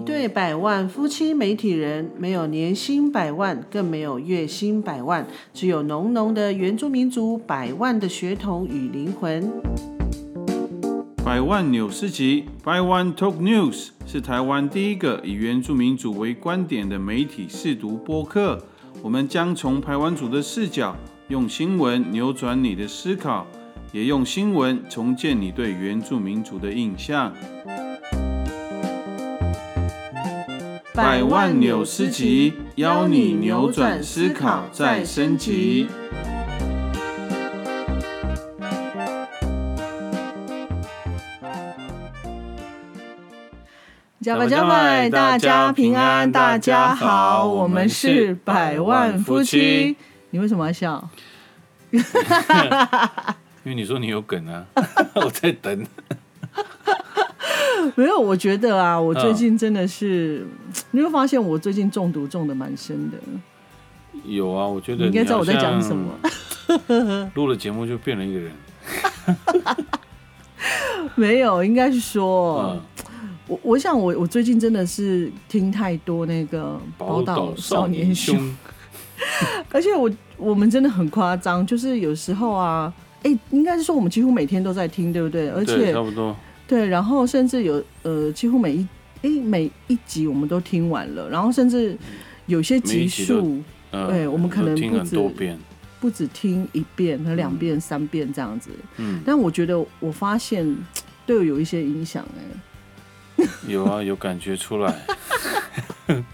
一对百万夫妻媒体人，没有年薪百万，更没有月薪百万，只有浓浓的原住民族百万的血统与灵魂。百万纽斯集 （By One Talk News） 是台湾第一个以原住民族为观点的媒体试读播客。我们将从台湾族的视角，用新闻扭转你的思考，也用新闻重建你对原住民族的印象。百万纽斯集，邀你扭转思考，再升级。加拜加拜，大家平安，大家好，我们是百万夫妻。你为什么要笑？因为你说你有梗啊，我在等。没有，我觉得啊，我最近真的是，你会发现我最近中毒中的蛮深的。有啊，我觉得你应该知道我在讲什么。录了节目就变了一个人。没有，应该是说。我我想我我最近真的是听太多那个宝岛少年凶，而且我我们真的很夸张，就是有时候啊，哎，应该是说我们几乎每天都在听，对不对？而且差不多对，然后甚至有呃，几乎每一哎每一集我们都听完了，然后甚至有些集数，对，我们可能不止不止听一遍和两遍、三遍这样子。嗯，但我觉得我发现对我有一些影响，哎。有啊，有感觉出来。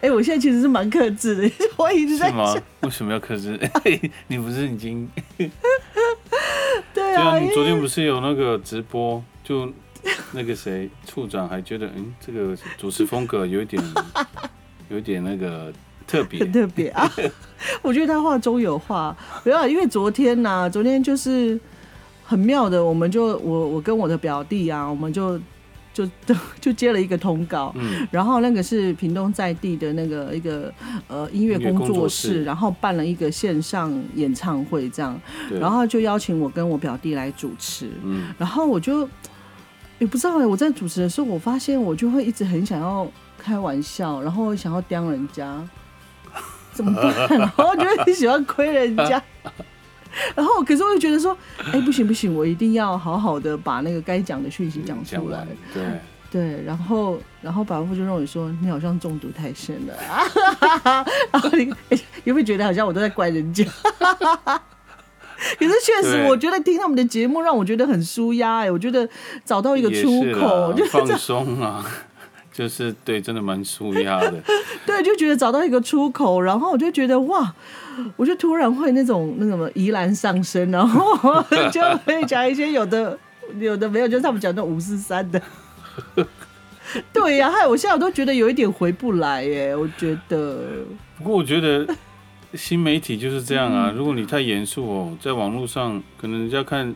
哎，我现在其实是蛮克制的，我一直在。是吗？为什么要克制？你不是已经？对啊，你昨天不是有那个直播？就那个谁处长还觉得，嗯，这个主持风格有一点，有一点那个特别，很特别啊。我觉得他话中有话，不要，因为昨天呢，昨天就是。很妙的，我们就我我跟我的表弟啊，我们就就 就接了一个通告，嗯，然后那个是屏东在地的那个一个呃音乐工作室，然后办了一个线上演唱会这样，然后就邀请我跟我表弟来主持，嗯，然后我就也不知道哎，我在主持的时候，我发现我就会一直很想要开玩笑，然后想要刁人家，怎么办？然后就很喜欢亏人家。然后，可是我又觉得说，哎，不行不行，我一定要好好的把那个该讲的讯息讲出来。对对，然后，然后保夫就认为说，你好像中毒太深了。然后你有没有觉得好像我都在怪人家？可是确实，我觉得听他们的节目让我觉得很舒压。哎，我觉得找到一个出口，就放松啊。就是对，真的蛮舒压的。对，就觉得找到一个出口，然后我就觉得哇，我就突然会那种那什么怡然上升，然后 就可以讲一些有的有的没有，就是他们讲的五四三的。对呀，害我现在我都觉得有一点回不来耶。我觉得，不过我觉得新媒体就是这样啊。如果你太严肃哦，在网络上可能人家看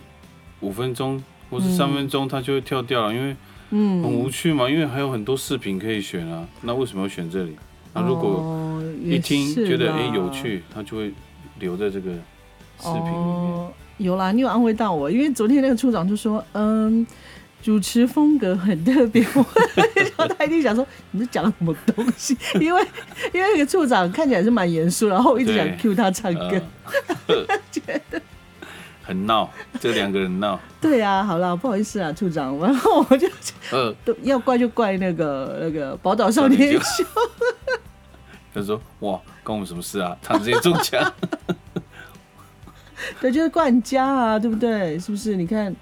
五分钟或是三分钟，他就会跳掉了，因为。嗯，很无趣嘛，因为还有很多视频可以选啊。那为什么要选这里？那如果一听觉得哎有趣，他就会留在这个视频里面。有啦，你有安慰到我，因为昨天那个处长就说，嗯，主持风格很特别。我他一定想说，你是讲什么东西？因为因为那个处长看起来是蛮严肃，然后我一直想 cue 他唱歌，觉得。很闹，这两个人闹。对啊，好了，不好意思啊，处长，然后我就，呃，要怪就怪那个那个宝岛少年秀。他说：“哇，关我们什么事啊？他直接中奖。”对，就是怪人家啊，对不对？是不是？你看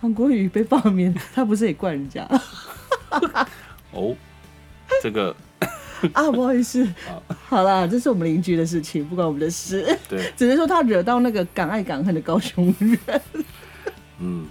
韩国语被罢免，他不是也怪人家？哦，这个。啊，不好意思，好了，这是我们邻居的事情，不关我们的事。对，只能说他惹到那个敢爱敢恨的高雄人。嗯，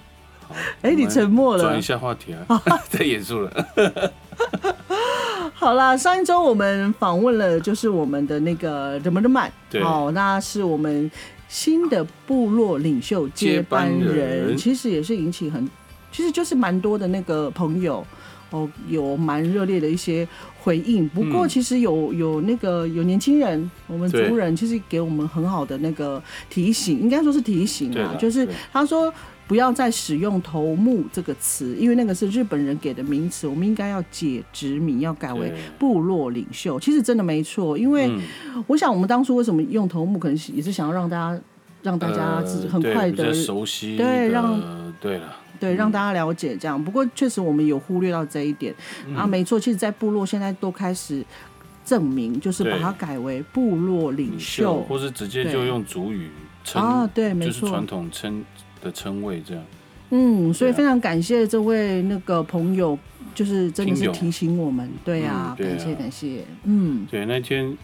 好。哎，你沉默了。转一下话题啊，太严肃了。好啦，上一周我们访问了，就是我们的那个怎么的曼，哦，那是我们新的部落领袖接班人，其实也是引起很，其实就是蛮多的那个朋友。哦，有蛮热烈的一些回应。不过，其实有有那个有年轻人，我们族人其实给我们很好的那个提醒，应该说是提醒啊，就是他说不要再使用头目这个词，因为那个是日本人给的名词，我们应该要解殖民，要改为部落领袖。其实真的没错，因为嗯。我想我们当初为什么用头目，可能也是想要让大家让大家很快的熟悉对让对了，对，让大家了解这样。不过确实我们有忽略到这一点、嗯。啊，没错，其实，在部落现在都开始证明，就是把它改为部落领领袖或是直接就用主语称啊，对，没错就是传，统称的称谓这样。嗯，所以非常感谢这位那个朋友，就是真的是提醒我们，对啊，嗯对啊感谢感谢，嗯。对，那天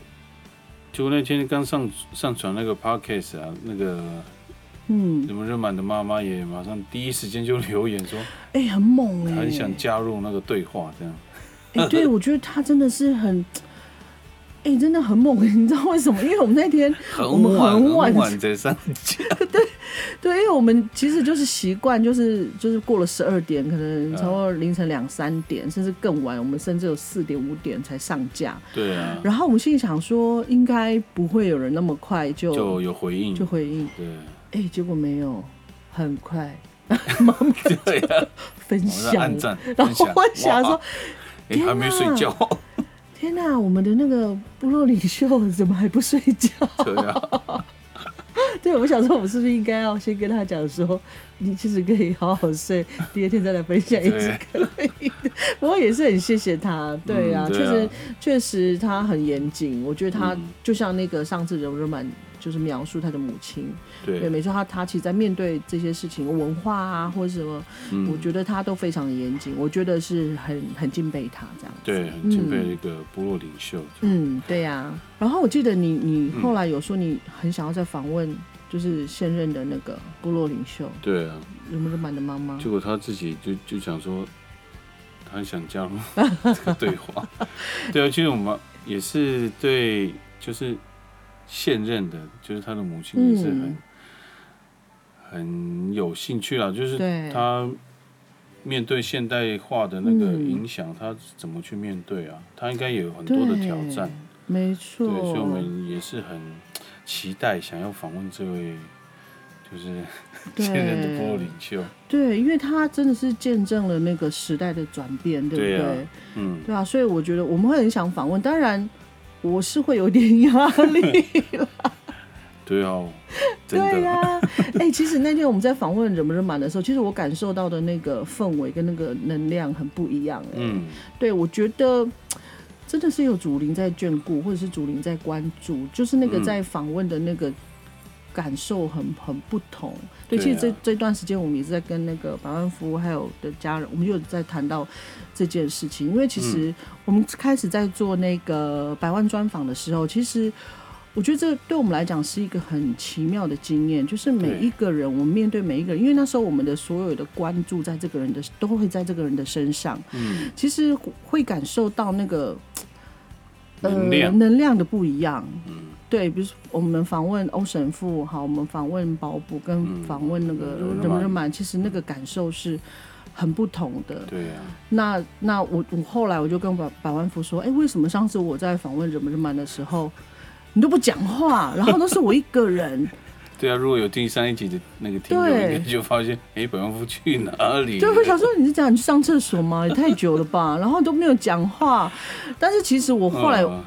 就那天刚上上传那个 podcast 啊，那个嗯，什么热满的妈妈也马上第一时间就留言说，哎、很猛哎、很想加入那个对话这样。哎、对，我觉得他真的是很，哎、真的很猛，你知道为什么？因为我们那天我们晚很晚晚才上架，对，因为我们其实就是习惯，就是就是过了十二点，可能差不多凌晨两三点，甚至更晚，我们甚至有四点五点才上架。对啊，然后我们心里想说，应该不会有人那么快就就有回应。就，回应，对哎、结果没有，很快 对啊，分享然后分享，我想说哇，，哎还没睡觉，天哪，我们的那个部落领袖怎么还不睡觉？对啊，对，我想说，我们是不是应该要先跟他讲说，你其实可以好好睡，第二天再来分享一次可以的。不过也是很谢谢他，对啊，嗯啊。确实确实他很严谨，我觉得他嗯。就像那个上次柔柔满就是描述他的母亲，对，对，没错，他他其实在面对这些事情，文化啊或者什么，嗯。我觉得他都非常的严谨，我觉得是很很敬佩他这样子。对，很敬佩一个部落领袖，嗯，对呀、然后我记得你你后来有说你很想要再访问，就是现任的那个部落领袖对啊，人不人满的妈妈。结果他自己就就想说，他很想加入 这个对话。对啊，其实我们也是对，就是现任的，就是他的母亲也是很、嗯很有兴趣啦，就是他面对现代化的那个嗯影响，他怎么去面对啊？他应该也有很多的挑战。没错对，所以我们也是很期待想要访问这位。就是 现任的部落领袖，对，因为他真的是见证了那个时代的转变，对不对？对啊嗯，对啊，所以我觉得我们会很想访问，当然我是会有点压力。对啊，对呀、哎、其实那天我们在访问人不人满的时候，其实我感受到的那个氛围跟那个能量很不一样、哎，嗯，对我觉得真的是有主灵在眷顾，或者是主灵在关注，就是那个嗯。在访问的那个感受很很不同。对，对其实这啊这段时间我们也是在跟那个百万夫还有的家人，我们有在谈到这件事情，因为其实我们开始在做那个百万专访的时候，其实。我觉得这对我们来讲是一个很奇妙的经验，就是每一个人，我们面对每一个人，因为那时候我们的所有的关注在这个人的，都会在这个人的身上，嗯，其实会感受到那个能量呃、能量的不一样。嗯，对，比如说我们访问欧神父，好，我们访问保卜，跟嗯访问那个人满人满，其实那个感受是很不同的。对呀、那那我我后来我就跟百百万福说，哎、为什么上次我在访问人人满的时候，你都不讲话，然后都是我一个人，对啊，如果有第三一集的那个听众，对应该就发现，哎，百万富去哪里了？就会想说你是讲你去上厕所吗？也太久了吧，然后都没有讲话。但是其实我后来嗯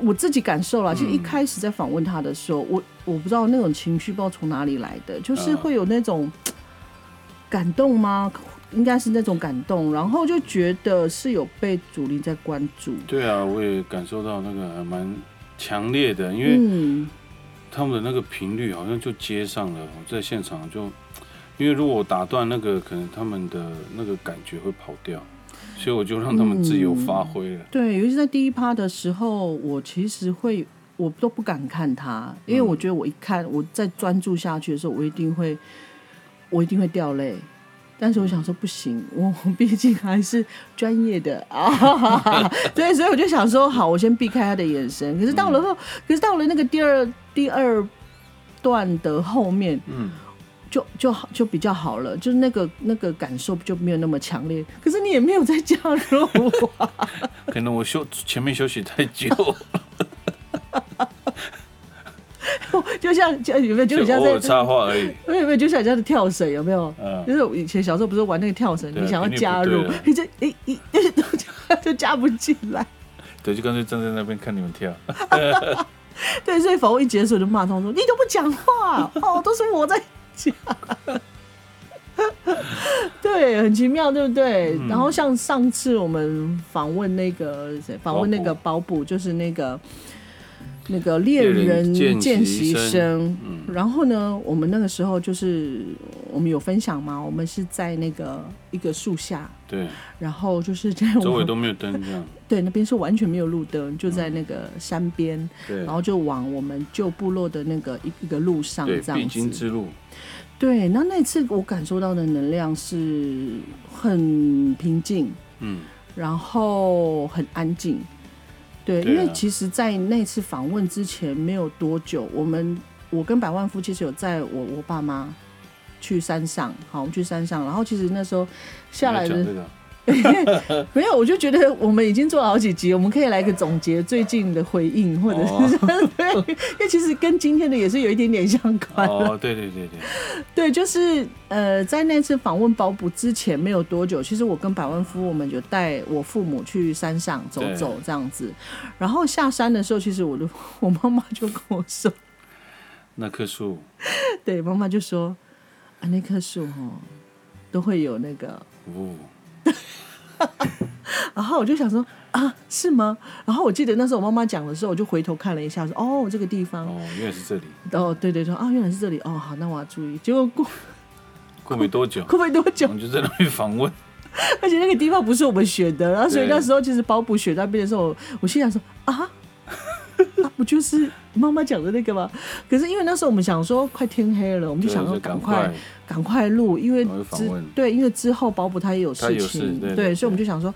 我自己感受了，其实一嗯开始在访问他的时候，我我不知道那种情绪不知道从哪里来的，就是嗯会有那种感动吗？应该是那种感动，然后就觉得是有被主力在关注。对啊，我也感受到那个还蛮强烈的，因为嗯，他们的那个频率好像就接上了，我在现场就，因为如果我打断那个，可能他们的那个感觉会跑掉，所以我就让他们自由发挥了。对，尤其在第一趴的时候，我其实会我都不敢看他，因为嗯我觉得我一看我再专注下去的时候，我一定会我一定会掉泪。但是我想说不行，我 我毕竟还是专业的啊，对，所以我就想说好，我先避开他的眼神。可是到了嗯后，可是到了那个第二第二段的后面，嗯，就就好就比较好了，就是那个那个感受就没有那么强烈。可是你也没有在加入我，可能我休前面休息太久，就像就有没有就很像在插话而已。有没有就像人家的跳绳有没有？嗯，就是我以前小时候不是玩那个跳绳，你想要加入你就一一就加不进来。对，就干脆站在那边看你们跳。对，所以访问一结束就骂他说：“你都不讲话哦，都是我在讲。”对，很奇妙，对不对？嗯然后像上次我们访问那个谁，访问那个保卜，就是那个那个猎人见见习习生然后呢，我们那个时候就是我们有分享嘛，我们是在那个一个树下，对，然后就是在我周围都没有灯，这样。对那边是完全没有路灯，就在那个山边。对然，后就往我们旧部落的那个一一个路上这样子。经之路。对，那那次我感受到的能量是很平静，嗯，然后很安静。对，对啊因为其实，在那次访问之前没有多久，我们我跟百万夫其实有在我我爸妈去山上，好，我们去山上，然后其实那时候下来的。没有，我就觉得我们已经做了好几集，我们可以来个总结最近的回应，或者是、对，因为其实跟今天的也是有一点点相关。哦，对对对对，对，就是呃，在那次访问保卜之前没有多久，其实我跟百万夫我们就带我父母去山上走走这样子，然后下山的时候，其实我的我妈妈就跟我说，那棵树，对，妈妈就说啊，那棵树哈都会有那个呜，然后我就想说啊，是吗？然后我记得那时候我妈妈讲的时候，我就回头看了一下，说哦，这个地方，哦，原来是这里。哦，对对说，啊，原来是这里，哦，好，那我要注意。结果过过没多久，过没多久我，们就在那边访问。而且那个地方不是我们选的，然后所以那时候其实保补选那边的时候，我心想说啊。啊，不就是妈妈讲的那个吗？可是因为那时候我们想说快天黑了，我们就想对说赶快快赶快录，因为之对，因为之后保姆他也有事事情，对对所以我们就想说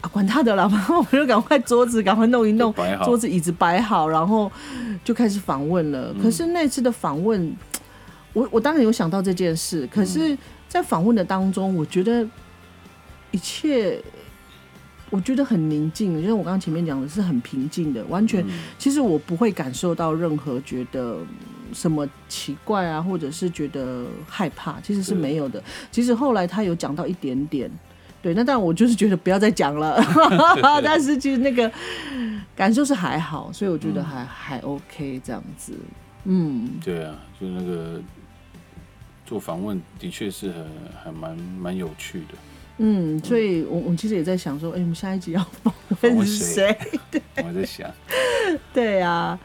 啊，管他的啦，然 后我们就赶快桌子赶快弄一弄桌子椅子摆好，然后就开始访问了。嗯可是那次的访问，我我当然有想到这件事，可是，嗯在访问的当中，我觉得一切。我觉得很宁静，就像我刚刚前面讲的，是很平静的，完全。嗯其实我不会感受到任何觉得嗯什么奇怪啊，或者是觉得害怕，其实是对没有的。其实后来他有讲到一点点，对，那但我就是觉得不要再讲了，但是其实那个感受是还好，所以我觉得还、还 OK 这样子。嗯，对啊，就那个做访问的确是很还蛮蛮有趣的。嗯，所以我我其实也在想说，哎、我们下一集要访问谁 对？我在想，对啊，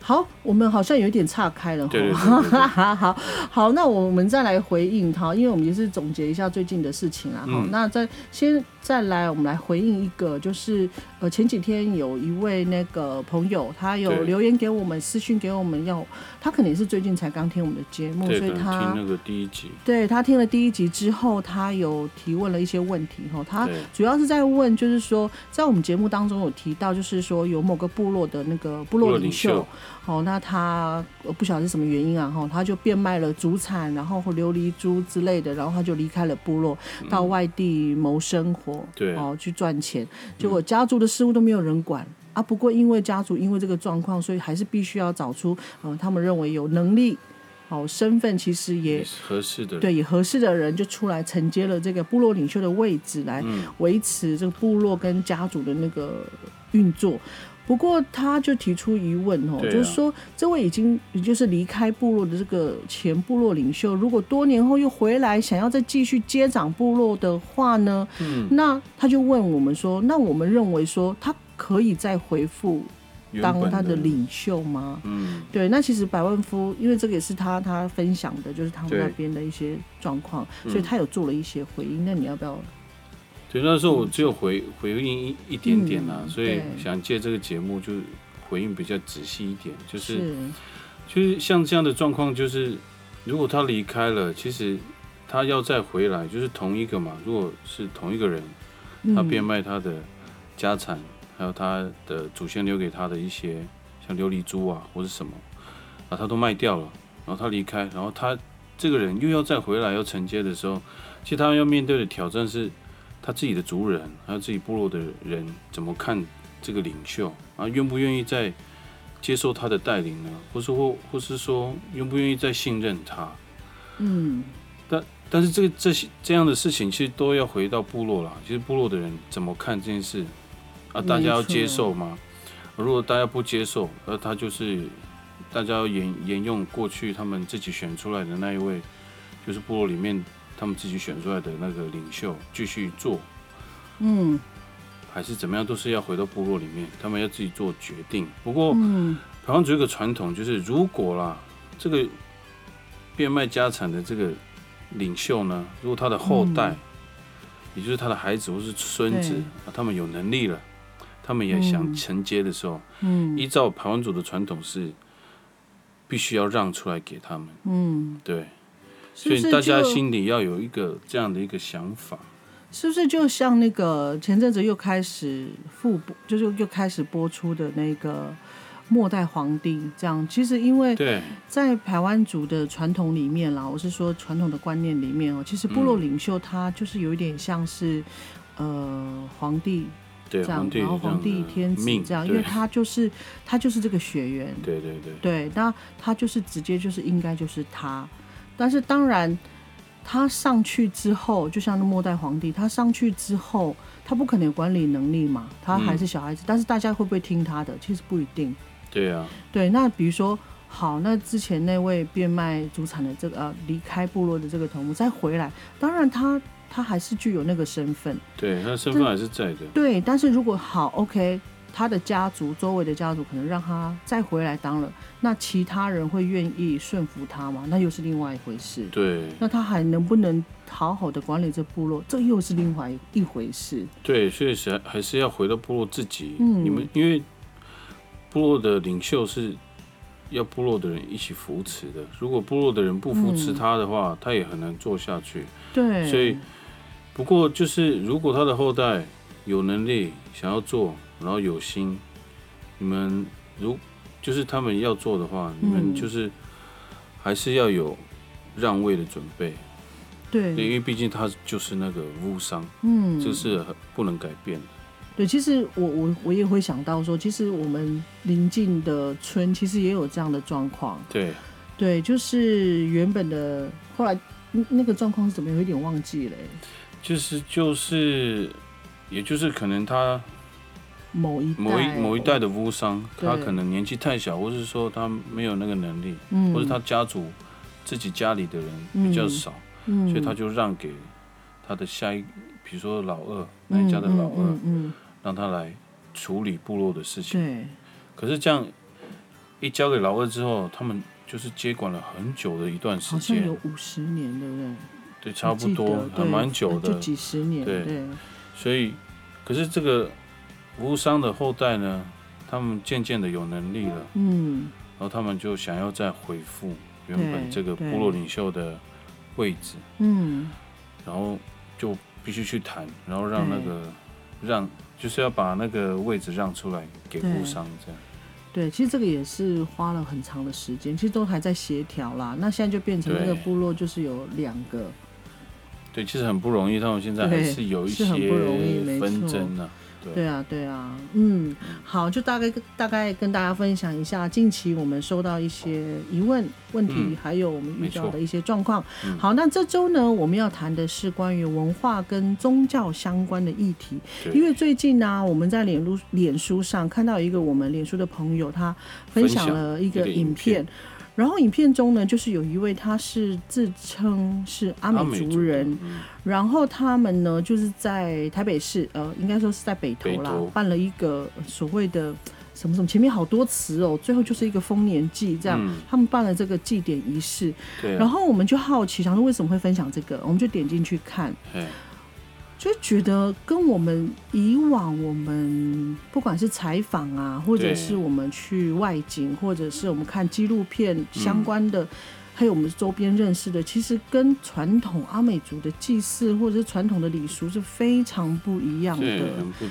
好，我们好像有一点岔开了。对 好好好，那我们再来回应他，因为我们也是总结一下最近的事情啊。好、嗯那再先再来，我们来回应一个，就是呃前几天有一位那个朋友，他有留言给我们，私讯给我们要，他可能也是最近才刚听我们的节目，所以他听那个第一集，对他听了第一集之后，他有提问了一些问题哈，他主要是在问，就是说在我们节目当中有提到，就是说有某个部落的那个部落领袖，哦，那他呃不晓得是什么原因啊，哈，他就变卖了祖产，然后琉璃珠之类的，然后他就离开了部落，到外地谋生活，嗯对哦，去赚钱，结果家族的事务都没有人管。啊，不过因为家族因为这个状况，所以还是必须要找出，嗯、他们认为有能力，哦、身份其实也也合适的，对，也合适的人就出来承接了这个部落领袖的位置，来嗯维持这个部落跟家族的那个运作。不过他就提出疑问哦，啊就是说这位已经也就是离开部落的这个前部落领袖，如果多年后又回来想要再继续接掌部落的话呢，嗯，那他就问我们说，那我们认为说他可以再回复当他的领袖吗？嗯，对，那其实百万夫，因为这个也是他他分享的，就是他们那边的一些状况，嗯所以他有做了一些回应。那你要不要？对，那时候我只有回回应一一点点啦，嗯所以想借这个节目就回应比较仔细一点，就是。是就是像这样的状况，就是如果他离开了，其实他要再回来，就是同一个嘛。如果是同一个人，他嗯。变卖他的家产，还有他的祖先留给他的一些像琉璃珠啊或者什么，把，他都卖掉了，然后他离开，然后他这个人又要再回来要承接的时候，其实他要面对的挑战是他自己的族人，还有自己部落的人怎么看这个领袖，然后愿不愿意再接受他的带领呢？或是或或是说愿不愿意再信任他？嗯，但但是这个这些这样的事情，其实都要回到部落啦。其实部落的人怎么看这件事啊？大家要接受吗？如果大家不接受，那他就是大家要沿沿用过去他们自己选出来的那一位，就是部落里面他们自己选出来的那个领袖继续做，嗯，还是怎么样，都是要回到部落里面，他们要自己做决定。不过，嗯，台湾族有个传统，就是如果啦，这个变卖家产的这个领袖呢，如果他的后代，也就是他的孩子或是孙子啊，他们有能力了，他们也想嗯。承接的时候，嗯，依照台湾族的传统是必须要让出来给他们，嗯，对，所以大家心里要有一个这样的一个想法，是不是就像那个前阵子又开始复播，就是又开始播出的那个末代皇帝这样？其实因为对，在台湾族的传统里面啦，我是说传统的观念里面哦，其实部落嗯领袖他就是有一点像是。呃，皇帝对，这样然后皇帝天子这样，因为他就是他就是这个血缘，对对对，对，那他就是直接就是应该就是他，但是当然他上去之后，就像那末代皇帝，他上去之后，他不可能有管理能力嘛，他还是小孩子，但是大家会不会听他的？其实不一定。对啊，对，那比如说，好，那之前那位变卖祖产的这个呃离开部落的这个头目再回来，当然他他还是具有那个身份，对，他的身份还是在的，对，但是如果好，OK，他的家族周围的家族可能让他再回来当了，那其他人会愿意顺服他吗？那又是另外一回事。对那他还能不能好好的管理这部落，这又是另外一回事。对，所以是还是要回到部落自己，嗯你们因为部落的领袖是要部落的人一起扶持的，如果部落的人不扶持嗯他的话，他也很难做下去。对，所以不过就是如果他的后代有能力想要做，然后有心，你们如就是他们要做的话，你们嗯就是还是要有让位的准备，对，因为毕竟他就是那个巫商，嗯，这是不能改变的。对，其实我我我也会想到说，其实我们邻近的村其实也有这样的状况。对，对，就是原本的后来嗯那个状况是怎么，有一点忘记了欸。就是就是，也就是可能他某一某一代某一代的巫商，他可能年纪太小，或是说他没有那个能力，嗯，或者他家族自己家里的人嗯比较少，嗯，所以他就让给他的下一，比如说老二那一家的老二，让他来处理部落的事嗯，情。对，可是这样一交给老二之后，他们就是接管了很久的一段时间。好像有，五十年，对不对？对，差不多还蛮久就的。几十年，对。对，所以，可是这个无商的后代呢，他们渐渐的有能力了，嗯，然后他们就想要再恢复原本这个部落领袖的位置，嗯，然后就必须去谈，然后让那个让就是要把那个位置让出来给对无商这样。对，其实这个也是花了很长的时间，其实都还在协调啦。那现在就变成那个部落就是有两个，对，其实很不容易，他们现在还是有一些纷错。争呢、对对啊，对啊，嗯，好，就大概大概跟大家分享一下近期我们收到一些疑问、问题，嗯还有我们遇到的一些状况。嗯好，那这周呢，我们要谈的是关于文化跟宗教相关的议题。因为最近呢、我们在脸书脸书上看到一个我们脸书的朋友，他分享了一个影片。然后影片中呢，就是有一位他是自称是阿美族人，然后他们呢，就是在台北市，呃，应该说是在北投啦，投。办了一个所谓的什么什么，前面好多词哦，最后就是一个丰年祭这样，嗯。他们办了这个祭典仪式，对啊，然后我们就好奇，想说为什么会分享这个，我们就点进去看，哎，就觉得跟我们以往我们不管是采访啊，或者是我们去外景，或者是我们看纪录片相关的。很还有我们周边认识的，其实跟传统阿美族的祭祀或者是传统的礼俗是非常不一样的，很不同。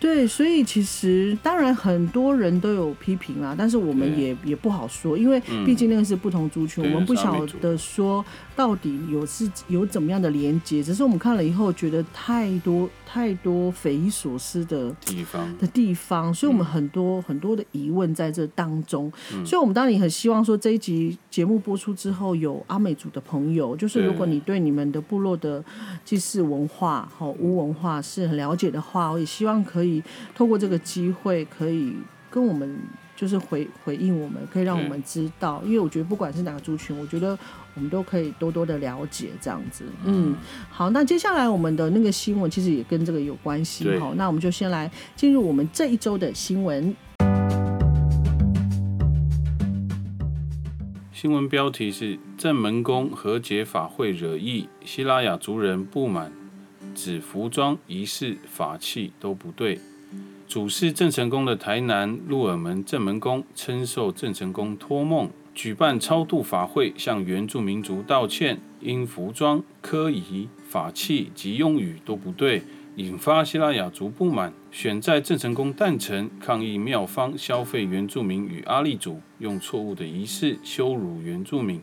对，所以其实当然很多人都有批评啦，但是我们也也不好说，因为毕竟那个是不同族群，我们不晓得说到底有是有怎么样的连接。只是我们看了以后觉得太多太多匪夷所思的地方的地方，所以我们很多很多的疑问在这当中。所以，我们当然也很希望说这一集节目播出之后，有阿美族的朋友，就是如果你对你们的部落的祭祀文化、好巫文化是很了解的话，我也希望。可以透过这个机会，可以跟我们就是回回应，我们可以让我们知道，因为我觉得不管是哪个族群，我觉得我们都可以多多的了解这样子。嗯，好，那接下来我们的那个新闻其实也跟这个有关系哈，那我们就先来进入我们这一周的新闻。新闻标题是：正门宫和解法会惹意，希拉雅族人不满。指服装、仪式、法器都不对。主事郑成功的台南鹿耳门正门宫称受郑成功托梦，举办超度法会，向原住民族道歉，因服装、科仪、法器及用语都不对，引发希腊雅族不满，选在郑成功诞辰抗议庙方消费原住民与阿利族，用错误的仪式羞辱原住民。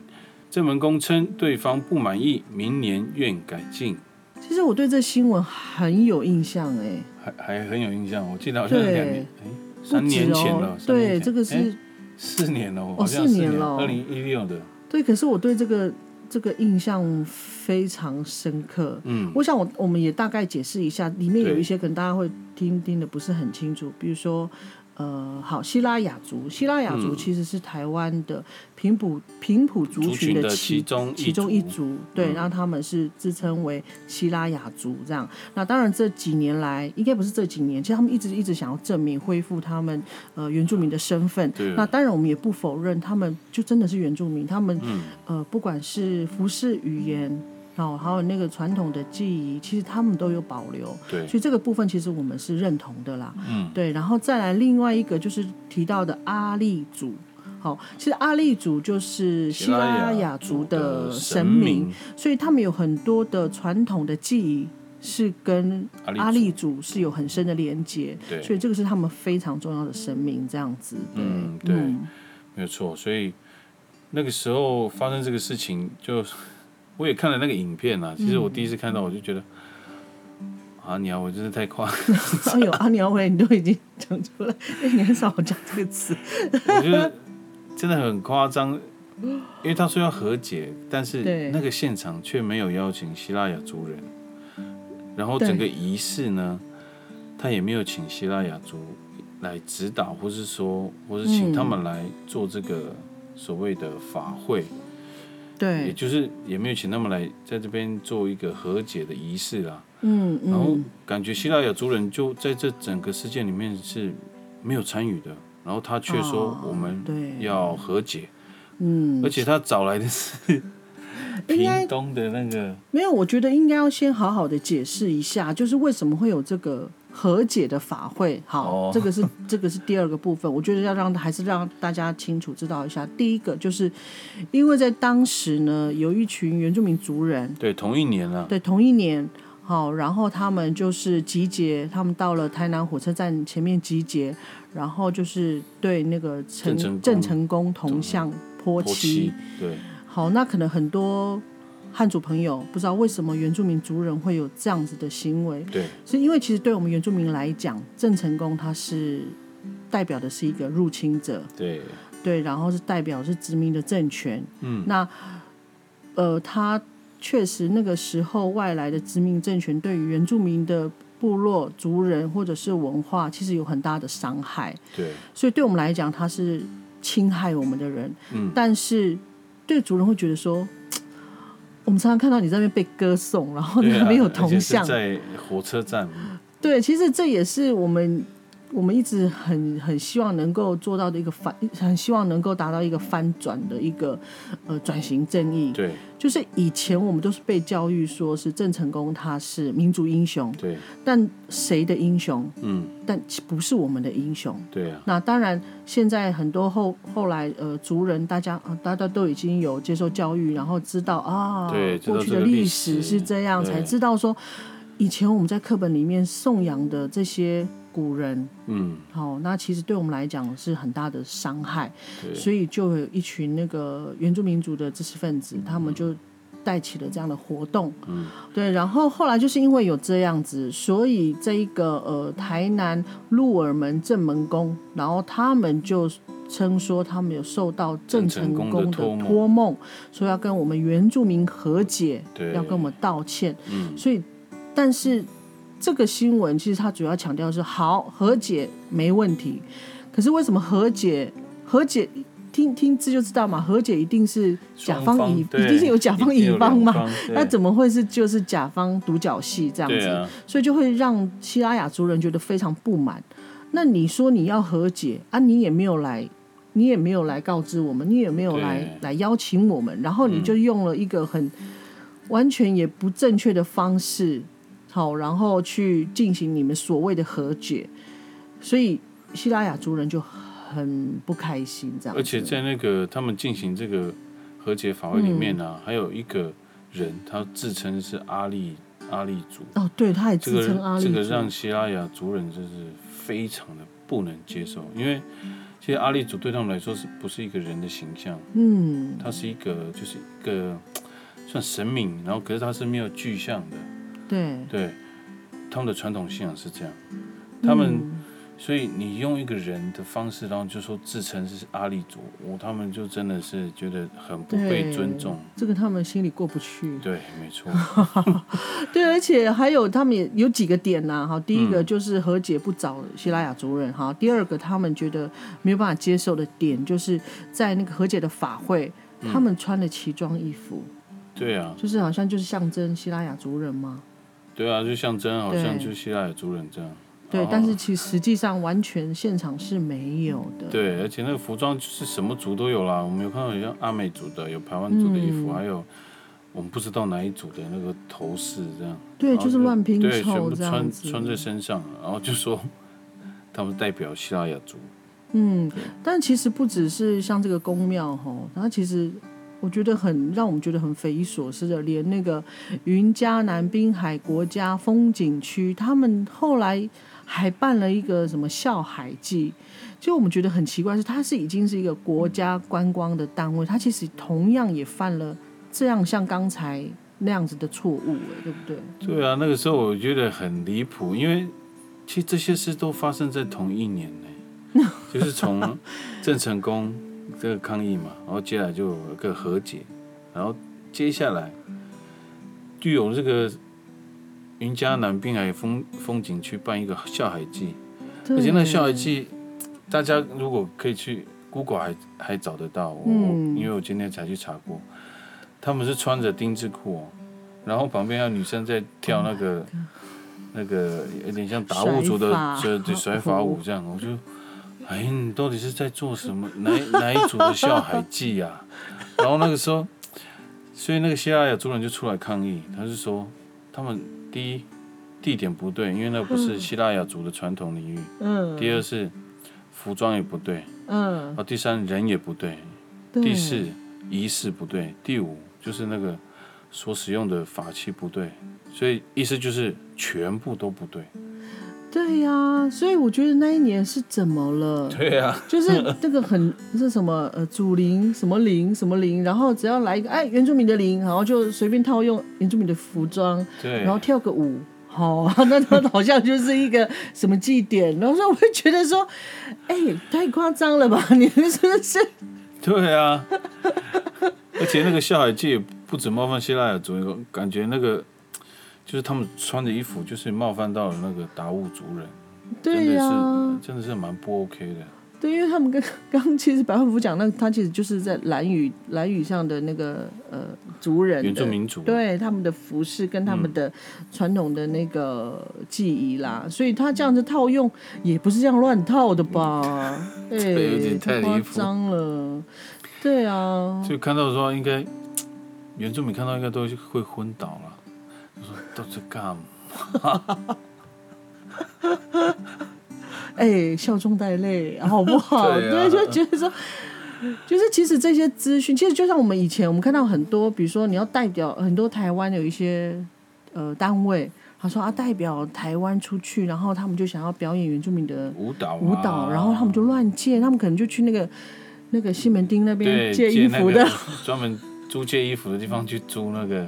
正门公称对方不满意，明年愿改进。其实我对这新闻很有印象，哎，还还很有印象。我记得好像两年，哎，三年前了。对，这个是四年了，哦，四年了，二零一六的。对，可是我对这个这个印象非常深刻。嗯，我想我我们也大概解释一下，里面有一些可能大家会听听的不是很清楚，比如说。呃，好，希拉雅族，希拉雅族其实是台湾的平埔平埔族群的其中其中一族，对，然后他们是自称为希拉雅族这样。那当然这几年来，应该不是这几年，其实他们一直一直想要证明恢复他们呃原住民的身份。那当然我们也不否认，他们就真的是原住民，他们呃不管是服饰语言。哦，还有那个传统的记忆，其实他们都有保留。对，所以这个部分其实我们是认同的啦。嗯，对，然后再来另外一个就是提到的阿利族。好，其实阿利族就是希拉雅族的神明，所以他们有很多的传统的记忆是跟阿利族是有很深的连接。对，所以这个是他们非常重要的神明，这样子。嗯，对，没有错。所以那个时候发生这个事情就。我也看了那个影片啊，其实我第一次看到我就觉得，阿鸟，我真是太夸张。哎呦，阿鸟，喂你都已经讲出来，你很少讲这个词。我觉得真的很夸张，因为他说要和解，但是那个现场却没有邀请希腊雅族人，然后整个仪式呢，他也没有请希腊雅族来指导，或是说，或是请他们来做这个所谓的法会。对，也就是也没有请他们来在这边做一个和解的仪式啦。嗯，然后感觉希腊雅族人就在这整个事件里面是没有参与的，然后他却说我们要和解。嗯，而且他找来的是 屏东的那个，没有，我觉得应该要先好好的解释一下，就是为什么会有这个。和解的法会，好，这个是这个是第二个部分。我觉得要让还是让大家清楚知道一下。第一个就是，因为在当时呢，有一群原住民族人，对，同一年啊，对，同一年，好，然后他们就是集结，他们到了台南火车站前面集结，然后就是对那个陈郑成功铜像泼漆，对，好，那可能很多。汉族朋友不知道为什么原住民族人会有这样子的行为，对，所以因为其实对我们原住民来讲，郑成功他是代表的是一个入侵者，对，对，然后是代表是殖民的政权，嗯，那呃，他确实那个时候外来的殖民政权对于原住民的部落族人或者是文化，其实有很大的伤害，对，所以对我们来讲，他是侵害我们的人，嗯，但是对族人会觉得说。我们常常看到你在那边被歌颂，然后那边有铜像，在火车站。对，其实这也是我们我们一直很很希望能够做到的一个翻，很希望能够达到一个翻转的一个呃转型正义。对就是以前我们都是被教育说是郑成功他是民族英雄，对，但谁的英雄？嗯，但不是我们的英雄。对啊，那当然，现在很多后后来呃族人，大家啊大家都已经有接受教育，然后知道啊对过去的这个历史是这样，才知道说以前我们在课本里面颂扬的这些古人，嗯，好、那其实对我们来讲是很大的伤害，对，所以就有一群那个原住民族的知识分子，他们就带起了这样的活动，嗯，对，然后后来就是因为有这样子，所以这一个呃台南鹿耳门正门宫，然后他们就称说他们有受到郑成功的托梦托梦，说要跟我们原住民和解，对。要跟我们道歉，嗯，所以但是这个新闻其实它主要强调是好和解没问题，可是为什么和解和解？听听字就知道嘛，和解一定是甲方乙，对一定是有甲方乙方嘛，方那怎么会是就是甲方独角戏这样子？啊，所以就会让希拉雅族人觉得非常不满。那你说你要和解啊，你也没有来，你也没有来告知我们，你也没有来来邀请我们，然后你就用了一个很完全也不正确的方式，好，然后去进行你们所谓的和解，所以希拉雅族人就很不开心这样。而且在那个他们进行这个和解法会里面呢、还有一个人，他自称是阿利阿利族，哦，对，他也自称阿利族，这个让希拉雅族人就是非常的不能接受，因为其实阿利族对他们来说是不是一个人的形象？嗯，他是一个就是一个 算神明，然后可是他是没有具象的，对，对，他们的传统信仰是这样，他们、嗯所以你用一个人的方式，然后就说自称是阿利族，我他们就真的是觉得很不被尊重。这个他们心里过不去。对，没错，对，而且还有他们也有几个点呐、哈，第一嗯个就是和解不找希拉雅族人哈，第二个他们觉得没有办法接受的点，就是在那个和解的法会，嗯他们穿的奇装异服，对啊，就是好像就是象征希拉雅族人嘛。对啊，就象征好像就希腊雅族人这样。对，哦但是其实实际上完全现场是没有的。对，而且那个服装就是什么族都有啦，我们有看到有像阿美族的，有排湾族的衣服，嗯还有我们不知道哪一组的那个头饰这样。对，然后就是乱拼对，全部凑穿。穿在身上，然后就说 他们代表希腊雅族。嗯，但其实不只是像这个宫庙哈，它其实我觉得很让我们觉得很匪夷所思的，连那个云嘉南滨海国家风景区，他们后来还办了一个什么笑海季，就我们觉得很奇怪是，它是已经是一个国家观光的单位，它其实同样也犯了这样像刚才那样子的错误，哎，对不对？对啊，那个时候我觉得很离谱，因为其实这些事都发生在同一年呢，就是从郑成功这个抗议嘛，然后接下来就有一个和解，然后接下来就有这个云嘉南滨海风风景区办一个笑海季，而且那笑海季，大家如果可以去 Google 还还找得到，我、嗯。因为我今天才去查过，他们是穿着丁字裤哦，然后旁边有女生在跳那个、那个有点像达悟族的甩法对对甩法舞这样，我就哎你到底是在做什么？哪哪一组的笑海记啊？然后那个时候，所以那个希腊雅族人就出来抗议，他是说他们第一地点不对，因为那不是希腊雅族的传统领域。嗯，第二是服装也不对，嗯然，后第三人也不对，对第四仪式不对，第五就是那个所使用的法器不对，所以意思就是全部都不对。对呀、所以我觉得那一年是怎么了？对啊，就是那个很是什么呃祖灵什么灵什么灵，然后只要来一个哎原住民的灵，然后就随便套用原住民的服装，对，然后跳个舞，好、那他好像就是一个什么祭典，然后说我会觉得说，哎、太夸张了吧？你们是不是？对啊，而且那个下海记也不止冒犯希腊雅族，感觉那个就是他们穿的衣服就是冒犯到了那个达悟族人，对呀、是真的是蛮不 OK 的。对，因为他们跟刚刚其实白万福讲，那他其实就是在蓝语蓝语上的那个呃族人原住民族。对他们的服饰跟他们的传统的那个记忆啦，所以他这样子套用也不是这样乱套的吧？哎、对有点太夸张了。对啊，就看到说应该 原住民看到应该都会昏倒了，都在干嘛？哎、笑中带泪，好不好？对啊就觉得说，就是其实这些资讯，其实就像我们以前我们看到很多，比如说你要代表很多台湾有一些呃单位，他说啊代表台湾出去，然后他们就想要表演原住民的舞蹈、啊、舞蹈，然后他们就乱借，他们可能就去那个那个西门町那边借衣服的，那个专门租借衣服的地方去租那个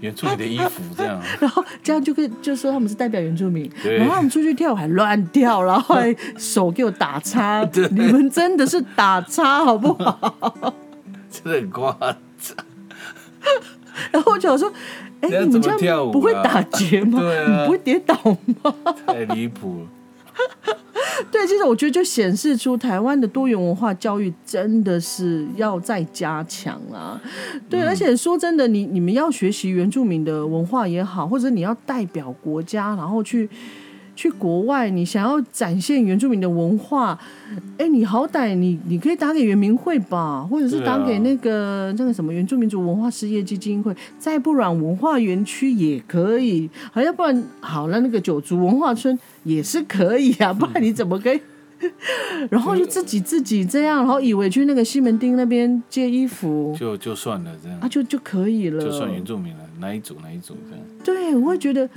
原住民的衣服，这样 然后这样就可以就说他们是代表原住民，然后他们出去跳舞还乱跳，然后还手给我打叉，你们真的是打叉好不好？真的很夸张。然后我就想说，哎、你们这样不会打结吗？你不会跌倒吗？太离谱了。对，其实我觉得就显示出台湾的多元文化教育真的是要再加强啊。对，而且说真的，你你们要学习原住民的文化也好，或者你要代表国家，然后去。去国外，你想要展现原住民的文化，哎，你好歹你你可以打给原民会吧，或者是打给那个、那个什么原住民族文化事业基金会，再不然文化园区也可以，好，要不然好了，那个九族文化村也是可以啊，不然你怎么可以？然后就自己自己这样，然后以为去那个西门町那边借衣服就就算了，这样啊，就就可以了。就算原住民了，哪一组哪一组这样。对，我会觉得这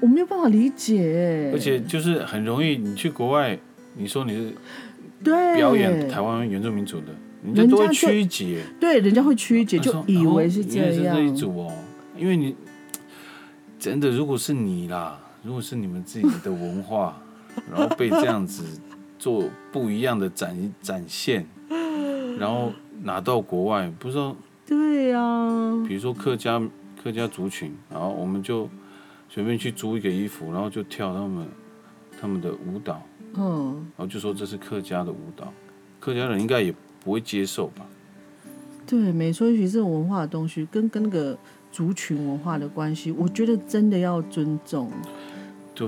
我没有办法理解，而且就是很容易，你去国外，你说你是对。表演台湾原住民族的，人家都会曲解，对，人家会曲解，就以为是哦原来是这样。这一组哦，因为你真的如果是你啦，如果是你们自己的文化，然后被这样子做不一样的展展现，然后拿到国外，不知道对呀、比如说客家客家族群，然后我们就随便去租一个衣服，然后就跳他们他们的舞蹈，嗯，然后就说这是客家的舞蹈，客家人应该也不会接受吧？对，没错，尤其这种文化的东西，跟跟那个族群文化的关系，我觉得真的要尊重。对，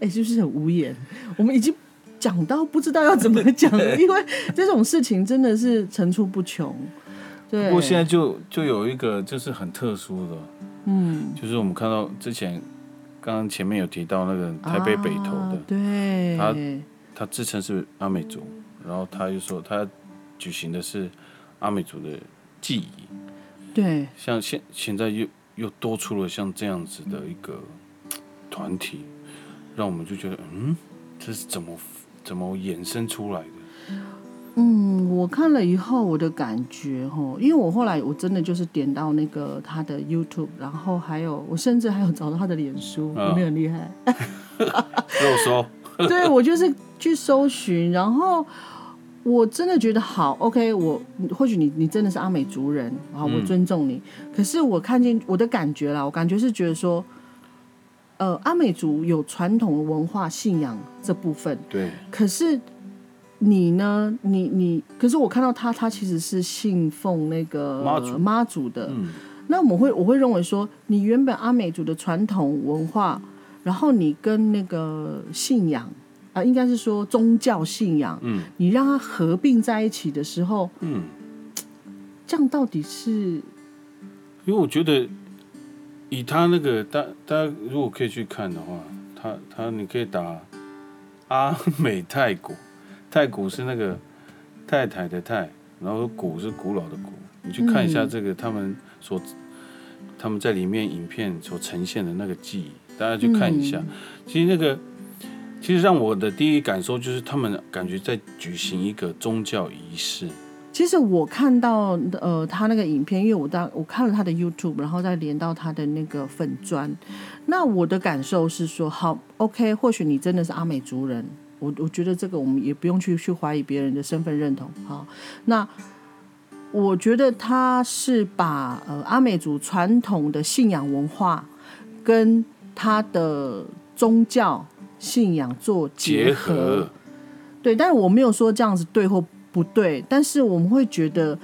哎，是不是很无言？我们已经讲到不知道要怎么讲了，因为这种事情真的是层出不穷。对，不过现在就就有一个就是很特殊的，嗯，就是我们看到之前刚刚前面有提到那个台北北投的，啊对，他他自称是阿美族，然后他就说他举行的是阿美族的祭仪，对，像现现在又又多出了像这样子的一个团体，让我们就觉得，嗯，这是怎么怎么衍生出来的？嗯，我看了以后，我的感觉哈，因为我后来我真的就是点到那个他的 YouTube，然后还有我甚至还有找到他的脸书，啊有没有很厉害？肉搜，对我就是去搜寻，然后我真的觉得好，OK，我或许你你真的是阿美族人，啊，我嗯尊重你。可是我看见我的感觉啦，我感觉是觉得说，呃，阿美族有传统文化信仰这部分，对，可是你呢？你你，可是我看到他，他其实是信奉那个妈祖。妈祖的。嗯，那我会我会认为说，你原本阿美族的传统文化，然后你跟那个信仰啊、应该是说宗教信仰，嗯。你让它合并在一起的时候，嗯，这样到底是因为我觉得以他那个大大家如果可以去看的话，他他你可以打阿美太古，太古是那个太太的太，然后古是古老的古，你去看一下嗯这个他们所、他们在里面影片所呈现的那个记忆，大家去看一下。嗯其实那个其实让我的第一感受就是他们感觉在举行一个宗教仪式。其实我看到呃他那个影片，因为我当我看了他的 YouTube，然后再连到他的那个粉砖，那我的感受是说，好，OK，或许你真的是阿美族人，我我觉得这个我们也不用去去怀疑别人的身份认同，好，那我觉得他是把呃阿美族传统的信仰文化跟他的宗教信仰做结合。合，对，但是我没有说这样子对或不对，但是我们会觉得，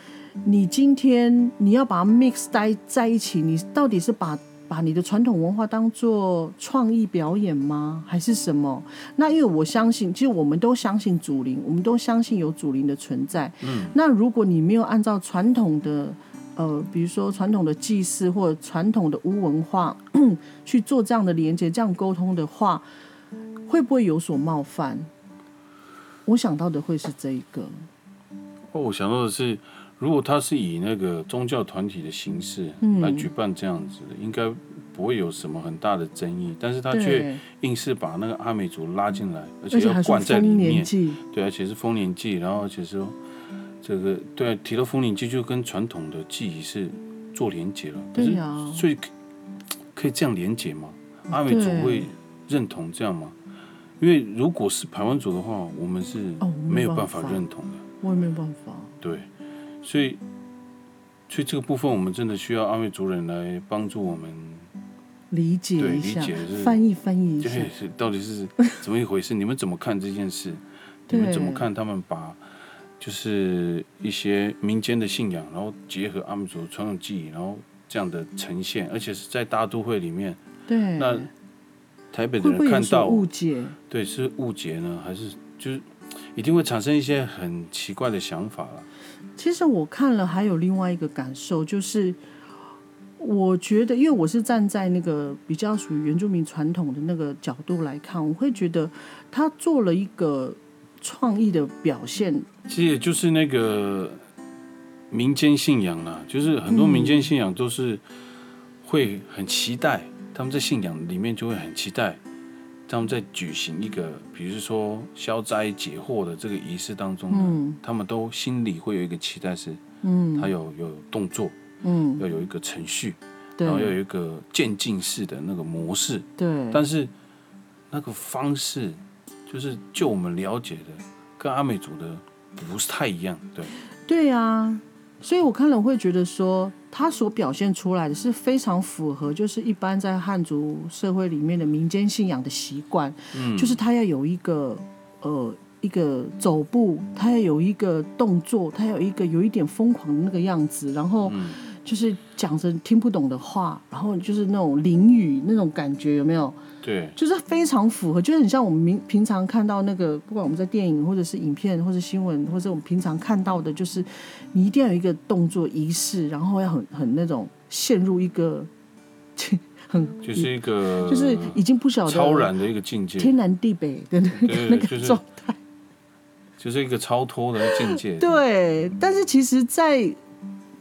你今天你要把它 mix 在在一起，你到底是把把你的传统文化当做创意表演吗？还是什么？那因为我相信，其实我们都相信祖灵，我们都相信有祖灵的存在。嗯，那如果你没有按照传统的呃，比如说传统的祭祀或者传统的巫文化 去做这样的连接、这样沟通的话，会不会有所冒犯？我想到的会是这一个，哦，我想到的是，如果他是以那个宗教团体的形式嗯来举办这样子的，应该不会有什么很大的争议。但是他却，硬是把那个阿美族拉进来，而而且要灌在里面，祭，对，而且是丰年祭，然后而且说这个对，提到丰年祭就跟传统的祭仪是做连结了。对呀、所以可可以这样连结吗？阿美族会认同这样吗？因为如果是排湾族的话，我们是哦没没有办法办法认同的。我也没有办法。对，所以所以这个部分我们真的需要阿美族人来帮助我们，理解一下翻译翻译一下，是 到底是怎么一回事？你们怎么看这件事？你们怎么看他们把就是一些民间的信仰，然后结合阿美族传统技艺，然后这样的呈现，而且是在大都会里面，对，那台北的人看到，误解？对，是误解呢，还是就是一定会产生一些很奇怪的想法了？其实我看了，还有另外一个感受，就是我觉得，因为我是站在那个比较属于原住民传统的那个角度来看，我会觉得他做了一个创意的表现。其实也就是那个民间信仰啦，就是很多民间信仰都是会很期待，他们在信仰里面就会很期待，他们在举行一个，比如说消灾解惑的这个仪式当中呢，嗯。他们都心里会有一个期待是，嗯。他有有动作，嗯，要有一个程序，然后要有一个渐进式的那个模式，对，但是那个方式，就是就我们了解的，跟阿美族的不是太一样，对。对啊，所以我看了我会觉得说，他所表现出来的是非常符合，就是一般在汉族社会里面的民间信仰的习惯，嗯。就是他要有一个呃一个走步，他要有一个动作，他要有一个有一点疯狂的那个样子，然后嗯就是讲着听不懂的话，然后就是那种淋雨那种感觉，有没有？对，就是非常符合，就是很像我们平平常看到那个，不管我们在电影或者是影片或者新闻，或者我们平常看到的，就是你一定要有一个动作仪式，然后要很很那种陷入一个很 就是一个就是已经不晓得超然的一个境界，天南地北的那个那个对就是状态。就是一个超脱的境界。对，但是其实在，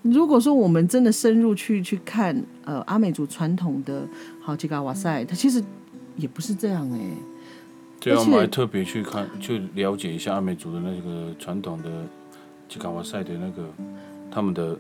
如果说我们真的深入去去看，呃，阿美族传统的好吉嘎瓦塞，它其实也不是这样哎、对啊，我们还特别去看，去了解一下阿美族的那个传统的吉卡瓦塞的那个他们的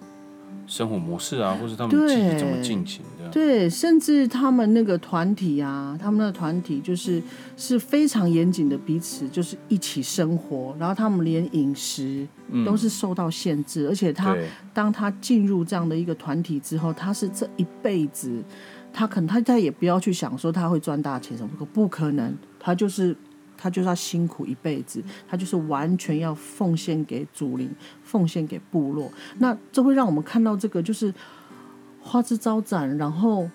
生活模式啊，或是他们对记忆怎么进行的。对，甚至他们那个团体啊，他们那个团体就是是非常严谨的，彼此就是一起生活，然后他们连饮食都是受到限制，而且他，当他进入这样的一个团体之后，他是这一辈子，他可能他再也不要去想说他会赚大钱什么，不可能，他就是他就是要辛苦一辈子，他就是完全要奉献给祖灵，奉献给部落。那这会让我们看到这个就是花枝招展，然后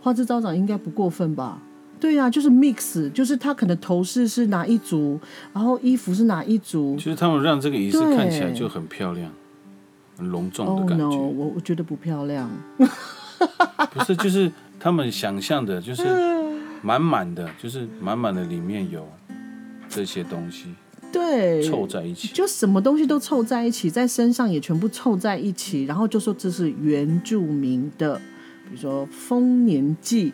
花枝招展应该不过分吧？对呀、就是 mix，就是他可能头饰是哪一组，然后衣服是哪一组其。实他们让这个仪式看起来就很漂亮、很隆重的 Oh 感 no，觉。我我觉得不漂亮。不是，就是他们想象的，就是 满满的，就是满满的里面有这些东西对，凑在一起。就什么东西都凑在一起，在身上也全部凑在一起，然后就说这是原住民的，比如说丰年祭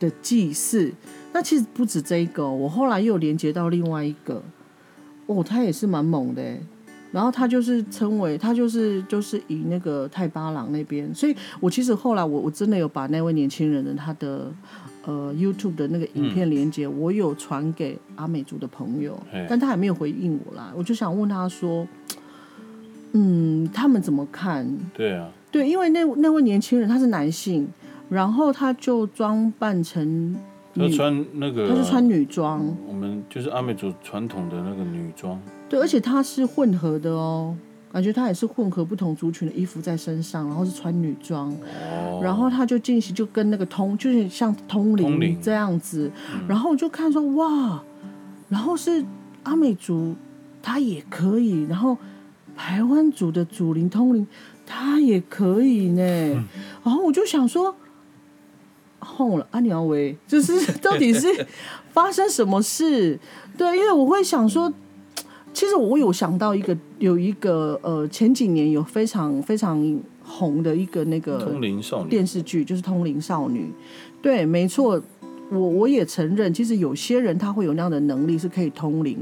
的祭祀。那其实不止这一个哦、我后来又连接到另外一个，哦，他也是蛮猛的欸然后他就是称为他就是就是以那个泰巴朗那边，所以我其实后来我我真的有把那位年轻人的他的呃 YouTube 的那个影片连接，我有传给阿美族的朋友，但他还没有回应我啦。我就想问他说，嗯，他们怎么看？对啊，对，因为那那位年轻人他是男性，然后他就装扮成他穿那个，他是穿女装，我们就是阿美族传统的那个女装。对，而且他是混合的哦，感觉他也是混合不同族群的衣服在身上，然后是穿女装，哦，然后他就进行就跟那个通，就是像通灵这样子，然后我就看说哇，然后是阿美族他也可以，然后台湾族的祖灵通灵他也可以呢，然后我就想说。后了，阿鸟维就是 到底是 发生什么事？对，因为我会想说，其实我有想到一个，有一个呃，前几年有非常非常红的一个那个通灵少女，电视剧，就是《通灵少女》。对，没错，我我也承认，其实有些人他会有那样的能力是可以通灵，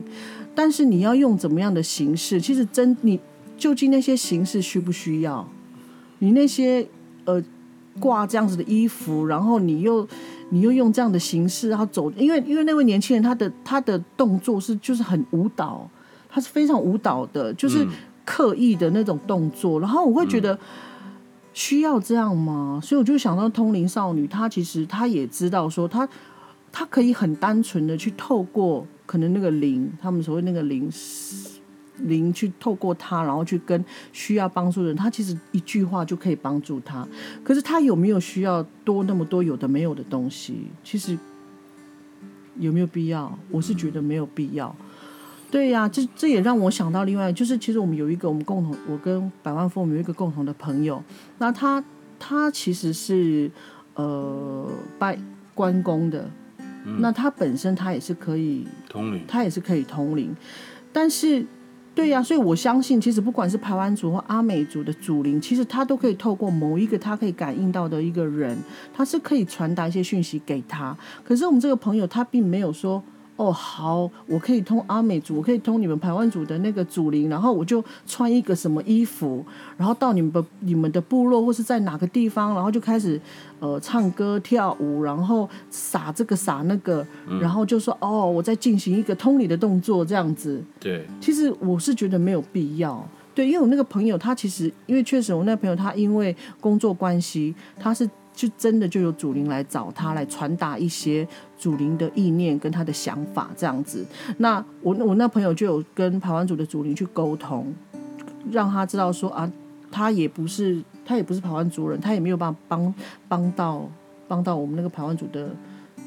但是你要用怎么样的形式？其实真你究竟那些形式需不需要？你那些呃。挂这样子的衣服，然后你又你又用这样的形式，然后走，因为因为那位年轻人他的他的动作是就是很舞蹈，他是非常舞蹈的，就是刻意的那种动作，然后我会觉得需要这样吗？所以我就想到通灵少女，她其实她也知道说，她她可以很单纯的去透过可能那个灵，他们所谓那个灵。灵去透过他，然后去跟需要帮助的人，他其实一句话就可以帮助他。可是他有没有需要多那么多有的没有的东西？其实有没有必要？我是觉得没有必要。对呀，这这也让我想到另外，就是其实我们有一个我们共同，我跟百万富翁有一个共同的朋友，那他他其实是呃拜关公的，那他本身他也是可以通灵，他也是可以通灵，但是。对呀，所以我相信，其实不管是排湾族或阿美族的祖灵，其实他都可以透过某一个他可以感应到的一个人，他是可以传达一些讯息给他。可是我们这个朋友他并没有说。哦，好，我可以通阿美族，我可以通你们台湾族的那个祖灵，然后我就穿一个什么衣服，然后到你们的你们的部落或是在哪个地方，然后就开始呃唱歌跳舞，然后撒这个撒那个，然后就说哦，我在进行一个通灵的动作这样子。对，其实我是觉得没有必要。对，因为我那个朋友他其实，因为确实我那个朋友他因为工作关系，他是。就真的就有祖灵来找他，来传达一些祖灵的意念跟他的想法这样子。那我我那朋友就有跟台湾族的祖灵去沟通，让他知道说啊，他也不是他也不是台湾族人，他也没有办法帮帮到帮到我们那个台湾族的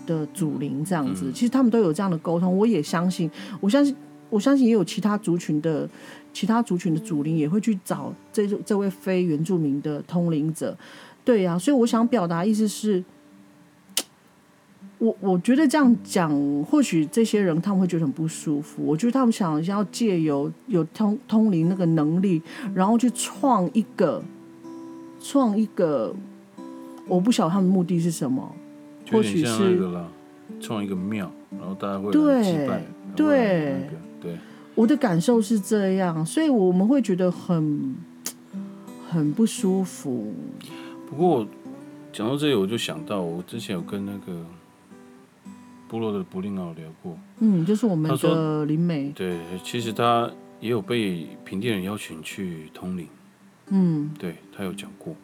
的祖灵这样子。其实他们都有这样的沟通，我也相信，我相信我相信也有其他族群的其他族群的祖灵也会去找这这位非原住民的通灵者。对呀，所以我想表达意思是，我我觉得这样讲，或许这些人他们会觉得很不舒服。我觉得他们想要借由有通通灵那个能力，然后去创一个创一个，我不晓得他们目的是什么。或许是创一个庙，然后大家会对对对，我的感受是这样，所以我们会觉得很很不舒服。不过讲到这里，我就想到我之前有跟那个部落的布林奥聊过，嗯，就是我们的林美，对，其实他也有被平地人邀请去通灵，嗯，对他有讲过，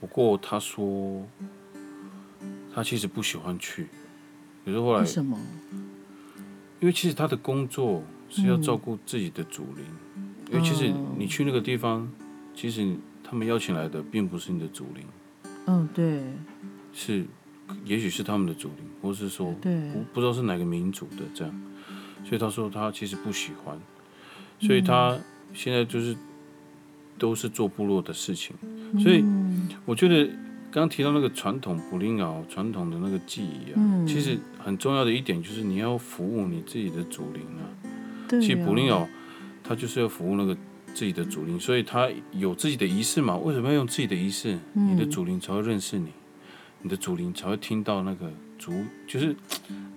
不过他说他其实不喜欢去，可是后来为什么？因为其实他的工作是要照顾自己的祖灵，因为其实你去那个地方，其实。他们邀请来的并不是你的祖灵，嗯，对，是，也许是他们的祖灵，或是说，对，不不知道是哪个民族的这样，所以他说他其实不喜欢，所以他现在就是都是做部落的事情，所以我觉得刚刚提到那个传统布林奥传统的那个记忆啊，其实很重要的一点就是你要服务你自己的祖灵啊，其实布林奥他就是要服务那个。自己的祖灵，所以他有自己的仪式嘛？为什么要用自己的仪式？你的祖灵才会认识你，你的祖灵才会听到那个祖，就是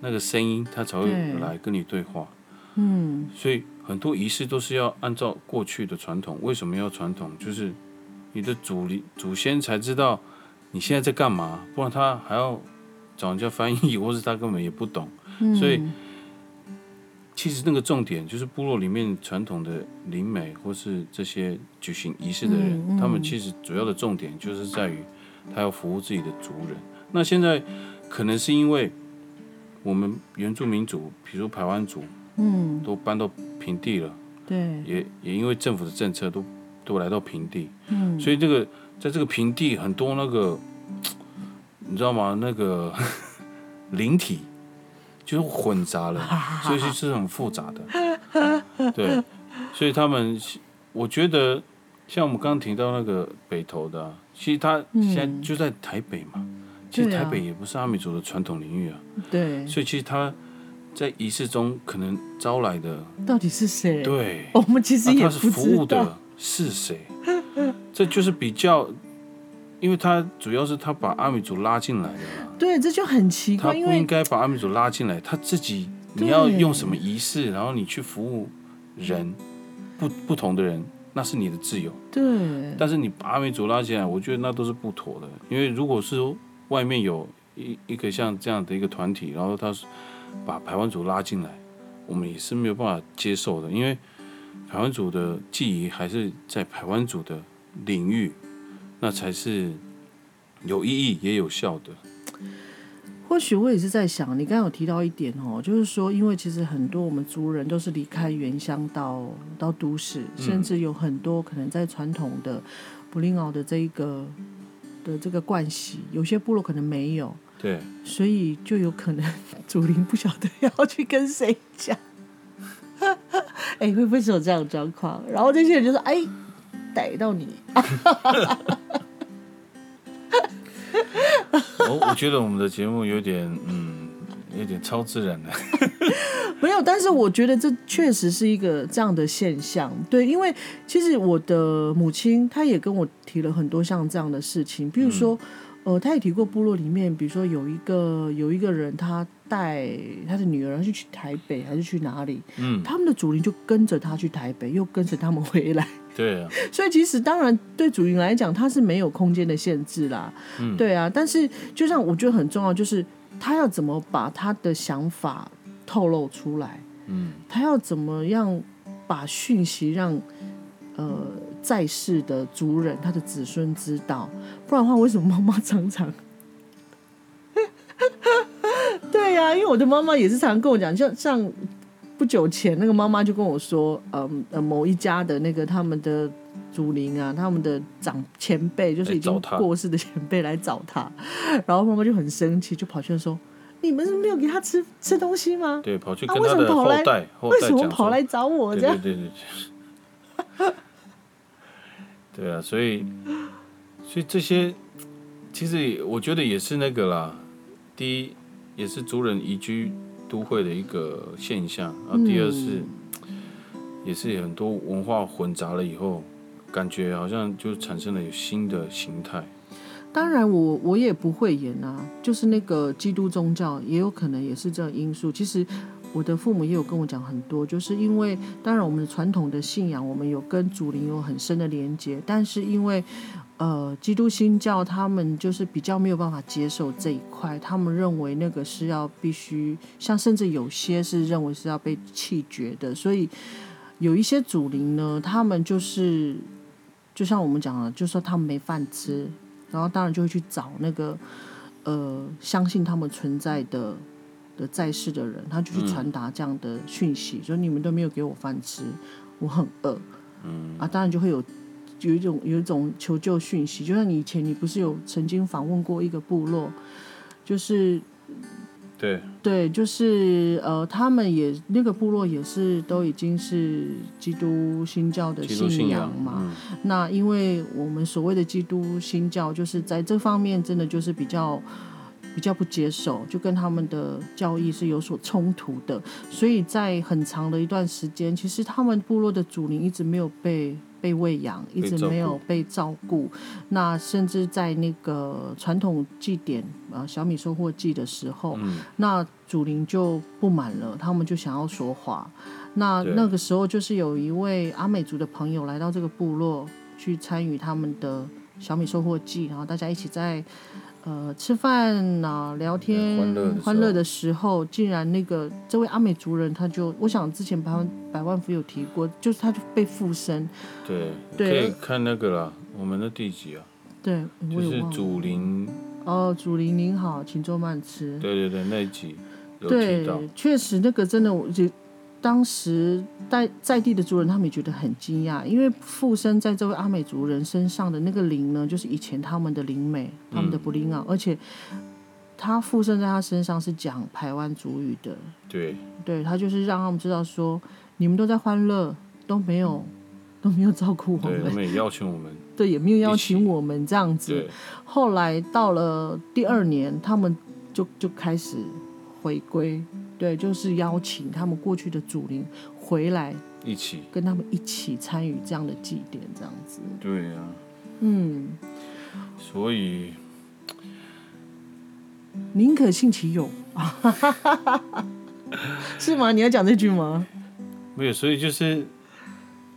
那个声音，他才会来跟你对话。嗯，所以很多仪式都是要按照过去的传统。为什么要传统？就是你的祖灵祖先才知道你现在在干嘛，不然他还要找人家翻译，或是他根本也不懂。所以。其实那个重点就是部落里面传统的灵媒或是这些举行仪式的人，他们其实主要的重点就是在于他要服务自己的族人。那现在可能是因为我们原住民族，比如台湾族，嗯，都搬到平地了，对，也也因为政府的政策都都来到平地，嗯，所以这个在这个平地很多那个，你知道吗？那个 灵体就是混杂了，所以是是很复杂的。对，所以他们，我觉得像我们刚刚提到那个北投的啊、其实他现在就在台北嘛。其实台北也不是阿美族的传统领域啊，对，所以其实他在仪式中可能招来的，到底是谁？对，我们其实啊也不他是服务。的是谁？这就是比较，因为他主要是他把阿美族拉进来的啦，对，这就很奇怪，他不应该把阿美族拉进来，他自己你要用什么仪式，然后你去服务人，不不同的人，那是你的自由。对。但是你把阿美族拉进来，我觉得那都是不妥的，因为如果是外面有一一个像这样的一个团体，然后他是把排湾族拉进来，我们也是没有办法接受的，因为排湾族的记忆还是在排湾族的领域，那才是有意义也有效的。或许我也是在想，你刚刚有提到一点哦，就是说，因为其实很多我们族人都是离开原乡到到都市，甚至有很多可能在传统的布林奥的这一个的这个惯习，有些部落可能没有，对，所以就有可能 祖灵不晓得要去跟谁讲。哎、会不会是有这样的状况？然后这些人就说：“哎，逮到你。我我觉得我们的节目有点嗯，有点超自然的。”没有，但是我觉得这确实是一个这样的现象。对，因为其实我的母亲她也跟我提了很多像这样的事情，比如说，呃，她也提过部落里面，比如说有一个有一个人，他带他的女儿是去台北还是去哪里，嗯，他们的主灵就跟着他去台北，又跟着他们回来。对啊，所以其实当然对主灵来讲，他是没有空间的限制啦，嗯对啊。但是就像我觉得很重要，就是他要怎么把他的想法透露出来，嗯，他要怎么样把讯息让呃在世的族人、他的子孙知道，不然的话，为什么妈妈常常？对呀、因为我的妈妈也是常常跟我讲，像像不久前那个妈妈就跟我说，嗯呃，某一家的那个他们的祖灵啊，他们的长前辈就是已经过世的前辈来找他，然后妈妈就很生气，就跑去说：“你们是没有给他吃吃东西吗？对，跑去跟他的什么跑来后代后为代讲说什么跑来找我对这样对？”对对，对啊，所以所以这些其实也我觉得也是那个啦，第一也是族人移居都会的一个现象，然后第二是、也是很多文化混杂了以后，感觉好像就产生了有新的形态。当然我，我也不会演啊，就是那个基督宗教也有可能也是这样因素。其实我的父母也有跟我讲很多，就是因为当然我们的传统的信仰，我们有跟祖灵有很深的连接，但是因为呃基督新教他们就是比较没有办法接受这一块，他们认为那个是要必须，像甚至有些是认为是要被弃绝的，所以有一些祖灵呢，他们就是就像我们讲的，就说他们没饭吃。然后当然就会去找那个呃相信他们存在的的在世的人，他就去传达这样的讯息，说你们都没有给我饭吃，我很饿，嗯啊，当然就会有有一种有一种求救讯息，就像你以前你不是有曾经访问过一个部落，就是对，对，就是呃，他们也那个部落也是都已经是基督新教的信仰仰嘛，嗯。那因为我们所谓的基督新教，就是在这方面真的就是比较比较不接受，就跟他们的教义是有所冲突的，所以在很长的一段时间，其实他们部落的主灵一直没有被被喂养，一直没有被照顾。那甚至在那个传统祭典呃小米收获祭的时候，嗯那主灵就不满了，他们就想要说话。那那个时候就是有一位阿美族的朋友来到这个部落去参与他们的小米收获季，然后大家一起在呃吃饭啊、聊天、欢乐的时候欢乐的时候，竟然那个这位阿美族人他就，我想之前百万百万福有提过，就是他就被附身，对，对可以看那个啦，我们的第几啊？对，我就是。祖灵，哦，祖灵您好，请坐慢吃。对对对，那一集，有提对到，，确实那个真的，我就当时在在地的族人他们也觉得很惊讶，因为附身在这位阿美族人身上的那个灵呢，就是以前他们的灵美，他们的布灵奥，而且他附身在他身上是讲台湾族语的，对。对。他就是让他们知道说，你们都在欢乐，都没有都没有照顾我对，他们，们也邀请我们，对，也没有邀请我们这样子。后来到了第二年，他们就就开始回归，对，就是邀请他们过去的祖灵回来，一起，跟他们一起参与这样的祭典，这样子。对呀、嗯，所以宁可信其有，是吗？你要讲这句吗？没有，所以就是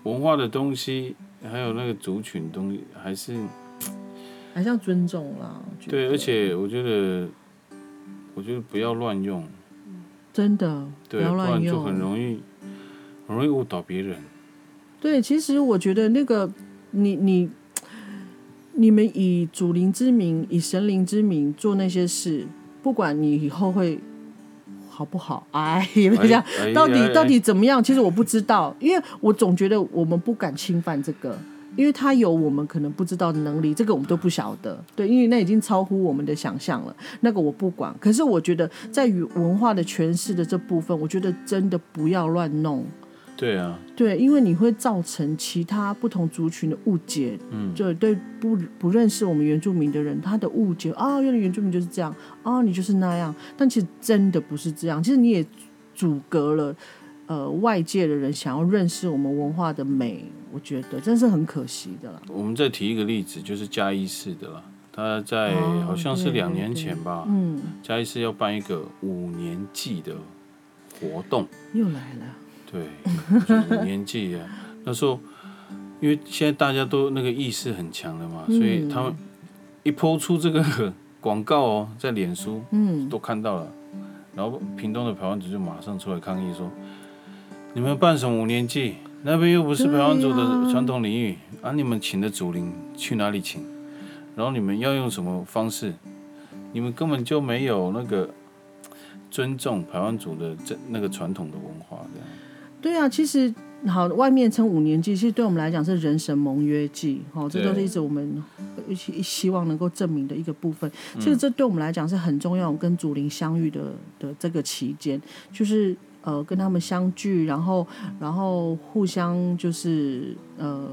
文化的东西，还有那个族群东西，还是还是要尊重啦。对，而且我觉得，我觉得不要乱用，真的不，要乱用就很。容易很容易误导别人。对，其实我觉得那个你你你们以祖灵之名、以神灵之名做那些事，不管你以后会好不好，哎，也没讲哎哎到底哎到底怎么样，其实我不知道，因为我总觉得我们不敢侵犯这个。因为他有我们可能不知道的能力，这个我们都不晓得。对，因为那已经超乎我们的想象了，那个我不管。可是我觉得，在于文化的诠释的这部分，我觉得真的不要乱弄。对啊，对，因为你会造成其他不同族群的误解，嗯，就对不不认识我们原住民的人，他的误解啊，原来原住民就是这样啊，你就是那样，但其实真的不是这样，其实你也阻隔了呃外界的人想要认识我们文化的美，我觉得真是很可惜的啦。我们再提一个例子，就是嘉义市的啦。他在哦好像是两年前吧，嗯，嘉义市要办一个五年祭的活动，又来了，对，五年祭啊。那时候，因为现在大家都那个意识很强了嘛，所以他们一抛出这个广告哦，在脸书嗯，都看到了，然后屏东的排湾族就马上出来抗议说：“你们办什么五年祭？那边又不是排湾族的传统领域啊！你们请的祖灵去哪里请？然后你们要用什么方式？你们根本就没有那个尊重排湾族的这那个传统的文化，这样对啊，其实好，外面称五年祭，其实对我们来讲是人神盟约祭，哦，这都是一直我们呃希希望能够证明的一个部分。嗯其实这对我们来讲是很重要，跟祖灵相遇的的这个期间，就是呃跟他们相聚，然后然后互相就是呃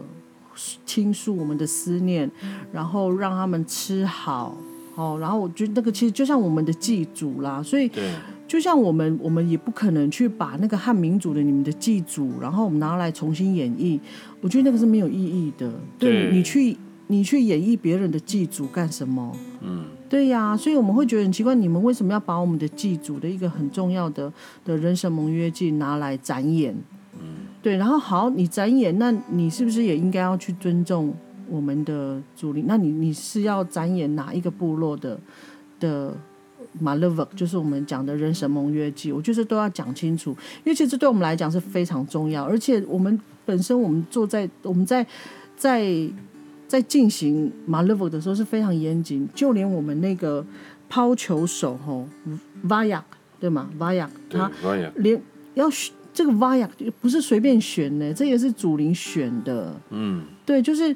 倾诉我们的思念，然后让他们吃好。哦，然后我觉得那个其实就像我们的祭祖啦，所以就像我们，我们也不可能去把那个汉民族的你们的祭祖，然后我们拿来重新演绎，我觉得那个是没有意义的。对对你去你去演绎别人的祭祖干什么？嗯，对呀、所以我们会觉得很奇怪，你们为什么要把我们的祭祖的一个很重要的的人神盟约祭拿来展演？嗯，对，然后好，你展演，那你是不是也应该要去尊重我们的祖灵？那你你是要展演哪一个部落的的？马勒沃就是我们讲的人神盟约祭，我觉得都要讲清楚，因为其实对我们来讲是非常重要，而且我们本身我们坐在我们在在在进行马勒沃的时候是非常严谨，就连我们那个抛球手吼 Vayak 对吗？Vayak 他，连要选这个 Vayak 不是随便选的，这也是主灵选的，嗯，对，就是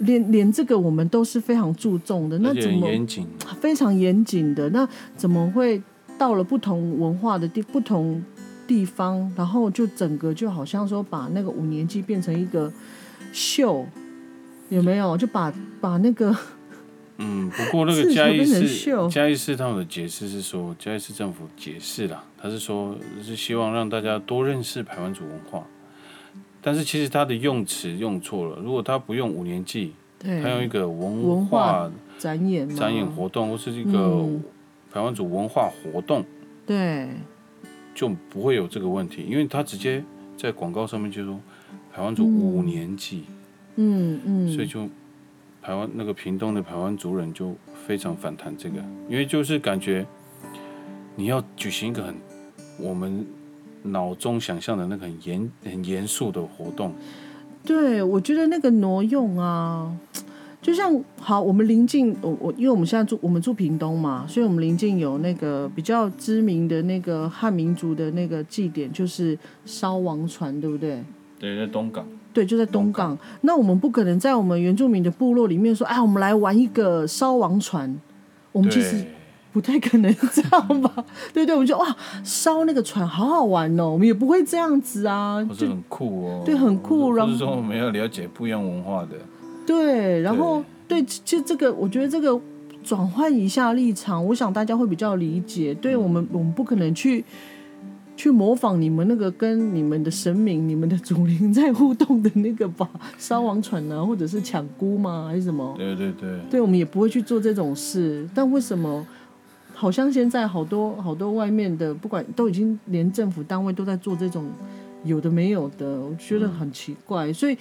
连连这个我们都是非常注重的，那怎么严谨，非常严谨的？那怎么会到了不同文化的地不同地方，然后就整个就好像说把那个五年级变成一个秀，有没有？就把把那个嗯，不过那个嘉义市嘉义市他们的解释是说，嘉义市政府解释啦，他是说是希望让大家多认识排湾族文化，但是其实他的用词用错了，如果他不用五年祭，对。他用一个文文化化展演展演活动或是一个嗯。排湾族文化活动，对。就不会有这个问题，因为他直接在广告上面就说排湾族嗯五年祭，嗯嗯嗯，所以就台湾那个屏东的台湾族人就非常反弹这个，因为就是感觉你要举行一个很我们脑中想象的那个很严很严肃的活动，对，我觉得那个挪用啊，就像好，我们临近我我，因为我们现在住我们住屏东嘛，所以我们临近有那个比较知名的那个汉民族的那个祭典，就是烧王船，对不对？对，在东港。对，就在东港。那我们不可能在我们原住民的部落里面说，哎，我们来玩一个烧王船。我们其实不太可能这样吧？对对，我们就哇，烧那个船好好玩哦，我们也不会这样子啊。就很酷哦。对，很酷。然后是说我们要了解不一样文化的。对，然后对，其实这个我觉得这个转换一下立场，我想大家会比较理解。对我们，我们不可能去去模仿你们那个跟你们的神明、你们的祖灵在互动的那个吧，烧王船啊，或者是抢姑吗，还是什么？对对对，对我们也不会去做这种事。但为什么好像现在好多好多外面的，不管都已经连政府单位都在做这种有的没有的，我觉得很奇怪，所以。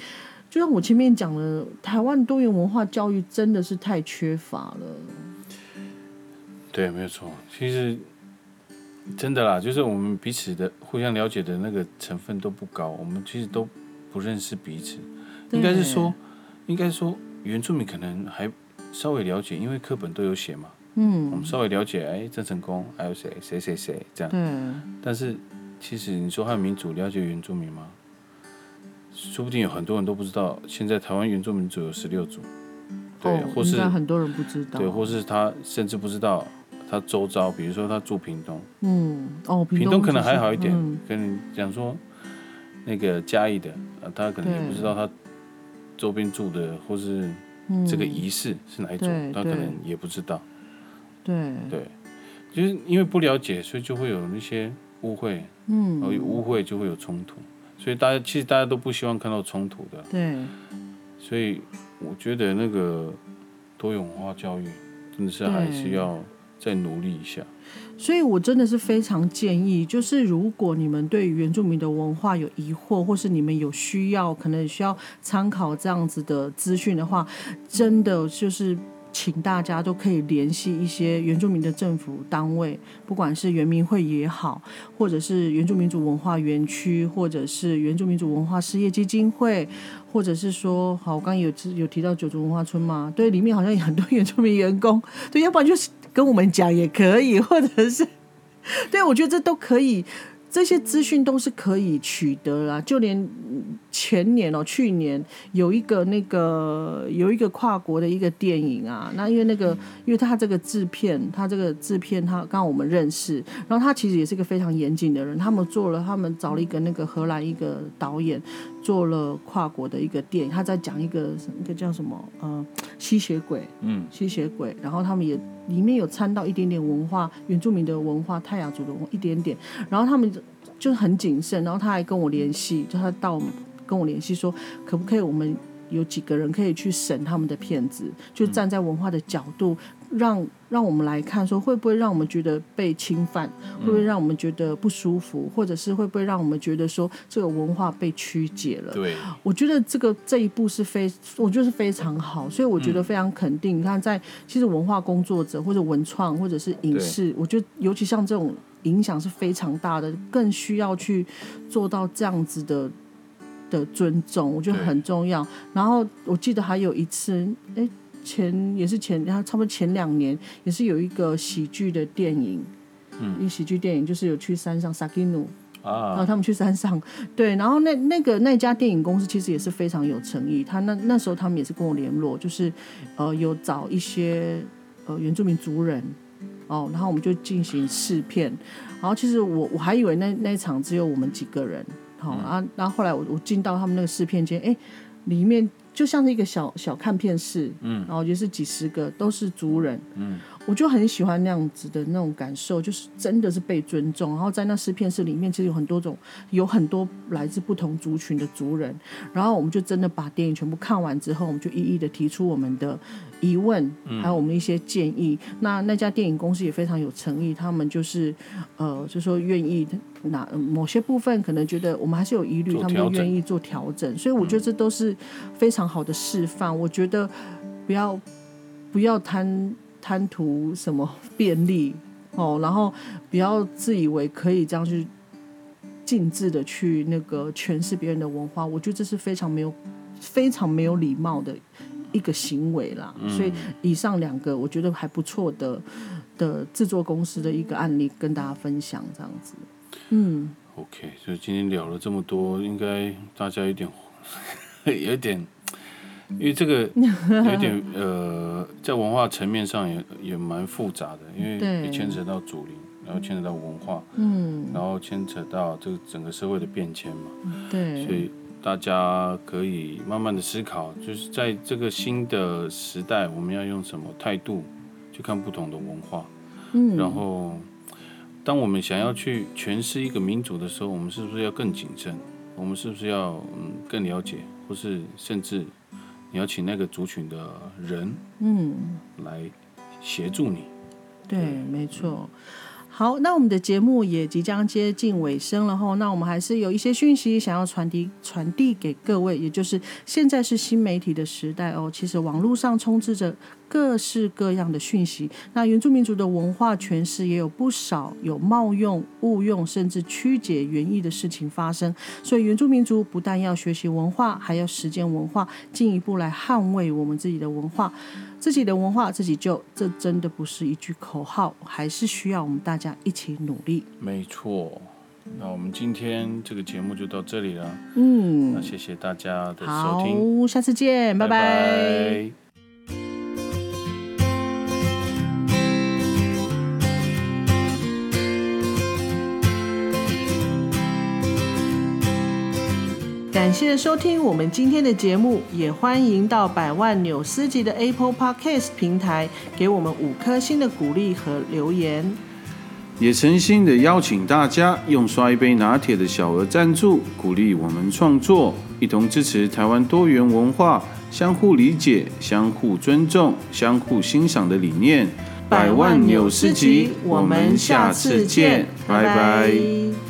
就像我前面讲了，台湾多元文化教育真的是太缺乏了。对，没有错。其实真的啦，就是我们彼此的互相了解的那个成分都不高，我们其实都不认识彼此。应该是说，应该说原住民可能还稍微了解，因为课本都有写嘛。嗯。我们稍微了解，哎，郑成功还有谁？谁谁谁这样。对。但是其实你说汉民族了解原住民吗？说不定有很多人都不知道，现在台湾原住民族有十六族，对，或是很多人不知道，对，或是他甚至不知道他周遭，比如说他住屏东，嗯，哦，屏东可能还好一点，跟你讲说那个嘉义的，他可能也不知道他周边住的或是这个仪式是哪一种，他可能也不知道，对。对，就是因为不了解，所以就会有那些误会，嗯，有误会就会有冲突。所以大家其实大家都不希望看到冲突的，对。所以我觉得那个多元文化教育真的是还是要再努力一下。所以我真的是非常建议，就是如果你们对原住民的文化有疑惑，或是你们有需要，可能需要参考这样子的资讯的话，真的就是。请大家都可以联系一些原住民的政府单位，不管是原民会也好，或者是原住民族文化园区，或者是原住民族文化事业基金会，或者是说，好，我刚刚有有提到九族文化村嘛，对，里面好像有很多原住民员工，对，要不然就是跟我们讲也可以，或者是，对，我觉得这都可以。这些资讯都是可以取得啦，就连前年哦，去年有一个那个有一个跨国的一个电影啊，那因为那个因为他这个制片，他这个制片他刚我们认识，然后他其实也是一个非常严谨的人，他们做了，他们找了一个那个荷兰一个导演做了跨国的一个电影，他在讲一个一个叫什么呃吸血鬼，嗯，吸血鬼，然后他们也。里面有掺到一点点文化，原住民的文化，泰雅族的文化一点点，然后他们就很谨慎，然后他还跟我联系，就他到跟我联系说，可不可以我们有几个人可以去审他们的片子，就站在文化的角度。让让我们来看，说会不会让我们觉得被侵犯，会不会让我们觉得不舒服，或者是会不会让我们觉得说这个文化被曲解了？对，我觉得这个这一步是非，我觉得是非常好，所以我觉得非常肯定。你看，在其实文化工作者或者文创或者是影视，我觉得尤其像这种影响是非常大的，更需要去做到这样子的的尊重，我觉得很重要。然后我记得还有一次，哎。前也是前，然后差不多前两年也是有一个喜剧的电影，嗯，一喜剧电影就是有去山上萨基努啊，然后他们去山上，对，然后那那个那家电影公司其实也是非常有诚意，他那那时候他们也是跟我联络，就是呃有找一些呃原住民族人哦，然后我们就进行试片，然后其实我我还以为那那一场只有我们几个人，好啊，然后后来我我进到他们那个试片间，哎，里面。就像是一个小小看片室，嗯，然后就是几十个都是族人，嗯，我就很喜欢那样子的那种感受，就是真的是被尊重。然后在那试片室里面，其实有很多种，有很多来自不同族群的族人。然后我们就真的把电影全部看完之后，我们就一一的提出我们的疑问，还有我们一些建议。那那家电影公司也非常有诚意，他们就是呃，就说愿意。哪某些部分可能觉得我们还是有疑虑，他们就愿意做调整，所以我觉得这都是非常好的示范。我觉得不要不要贪贪图什么便利哦，然后不要自以为可以这样去尽致的去那个诠释别人的文化，我觉得这是非常没有非常没有礼貌的一个行为啦。所以以上两个我觉得还不错的的制作公司的一个案例跟大家分享，这样子。嗯，OK，所以今天聊了这么多，应该大家有点 有点，因为这个有点呃，在文化层面上也也蛮复杂的，因为也牵扯到祖灵，然后牵扯到文化，嗯，然后牵扯到这个整个社会的变迁嘛，对，所以大家可以慢慢的思考，就是在这个新的时代，我们要用什么态度去看不同的文化，嗯，然后。当我们想要去诠释一个民族的时候，我们是不是要更谨慎？我们是不是要嗯更了解，或是甚至你要请那个族群的人嗯来协助你？对，没错。好，那我们的节目也即将接近尾声了哈。那我们还是有一些讯息想要传递传递给各位，也就是现在是新媒体的时代哦。其实网络上充斥着各式各样的讯息，那原住民族的文化诠释也有不少有冒用、误用甚至曲解原意的事情发生。所以原住民族不但要学习文化，还要实践文化，进一步来捍卫我们自己的文化。自己的文化自己救，这真的不是一句口号，还是需要我们大家一起努力。没错，那我们今天这个节目就到这里了。嗯，那谢谢大家的收听，好，下次见，拜拜。感谢收听我们今天的节目，也欢迎到百万纽斯级的 Apple Podcast 平台给我们五颗星的鼓励和留言。也诚心的邀请大家用刷一杯拿铁的小额赞助，鼓励我们创作，一同支持台湾多元文化，相互理解、相互尊重、相互欣赏的理念。百万纽斯级，我们下次见，拜拜。